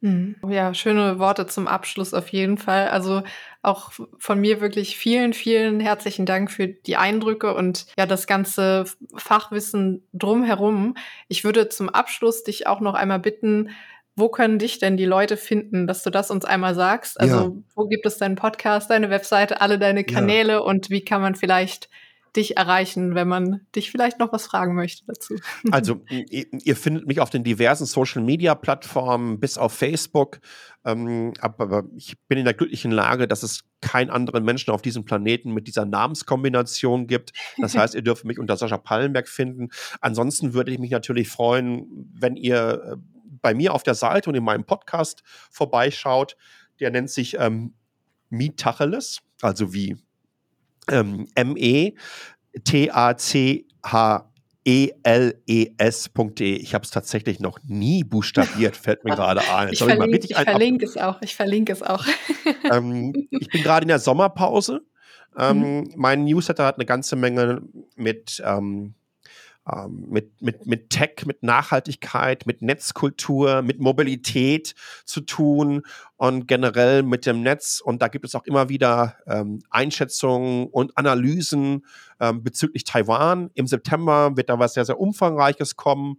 Mhm. Ja, schöne Worte zum Abschluss auf jeden Fall. Also auch von mir wirklich vielen, vielen herzlichen Dank für die Eindrücke und ja, das ganze Fachwissen drumherum. Ich würde zum Abschluss dich auch noch einmal bitten, wo können dich denn die Leute finden, dass du das uns einmal sagst? Also, ja. wo gibt es deinen Podcast, deine Webseite, alle deine Kanäle ja. und wie kann man vielleicht dich erreichen, wenn man dich vielleicht noch was fragen möchte dazu? Also, ihr findet mich auf den diversen Social Media Plattformen, bis auf Facebook. Ähm, aber ich bin in der glücklichen Lage, dass es keinen anderen Menschen auf diesem Planeten mit dieser Namenskombination gibt. Das heißt, ihr dürft mich unter Sascha Pallenberg finden. Ansonsten würde ich mich natürlich freuen, wenn ihr äh, bei mir auf der Seite und in meinem Podcast vorbeischaut. Der nennt sich ähm, Meet Tacheles, also wie ähm, M-E-T-A-C-H-E-L-E-S.de. Ich habe es tatsächlich noch nie buchstabiert, fällt mir gerade ein. Ich, verlink, ich verlinke es auch. Ich verlinke es auch. ähm, ich bin gerade in der Sommerpause. Ähm, mhm. Mein Newsletter hat eine ganze Menge mit ähm, ähm, mit, mit, mit Tech, mit Nachhaltigkeit, mit Netzkultur, mit Mobilität zu tun und generell mit dem Netz. Und da gibt es auch immer wieder ähm, Einschätzungen und Analysen ähm, bezüglich Taiwan. Im September wird da was sehr, sehr Umfangreiches kommen.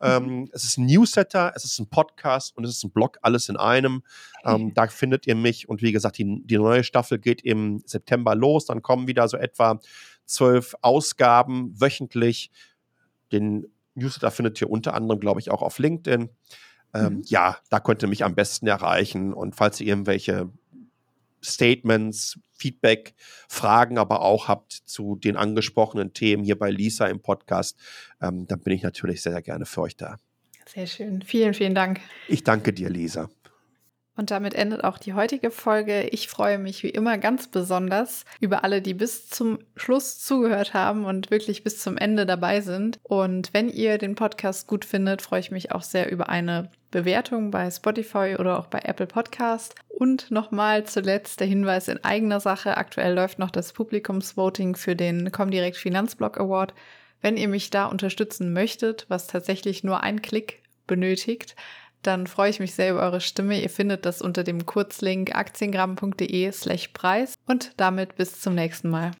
Ähm, mhm. es ist ein Newsletter, es ist ein Podcast und es ist ein Blog, alles in einem. Ähm, da findet ihr mich. Und wie gesagt, die, die neue Staffel geht im September los. Dann kommen wieder so etwa zwölf Ausgaben wöchentlich den Newsletter findet ihr unter anderem, glaube ich, auch auf LinkedIn. Ähm, mhm. Ja, da könnt ihr mich am besten erreichen. Und falls ihr irgendwelche Statements, Feedback, Fragen aber auch habt zu den angesprochenen Themen hier bei Lisa im Podcast, ähm, dann bin ich natürlich sehr, sehr gerne für euch da. Sehr schön. Vielen, vielen Dank. Ich danke dir, Lisa. Und damit endet auch die heutige Folge. Ich freue mich wie immer ganz besonders über alle, die bis zum Schluss zugehört haben und wirklich bis zum Ende dabei sind. Und wenn ihr den Podcast gut findet, freue ich mich auch sehr über eine Bewertung bei Spotify oder auch bei Apple Podcast. Und nochmal zuletzt der Hinweis in eigener Sache. Aktuell läuft noch das Publikumsvoting für den Comdirect Finanzblog Award. Wenn ihr mich da unterstützen möchtet, was tatsächlich nur ein Klick benötigt, dann freue ich mich sehr über eure Stimme. Ihr findet das unter dem Kurzlink aktiengramm.de slash Preis und damit bis zum nächsten Mal.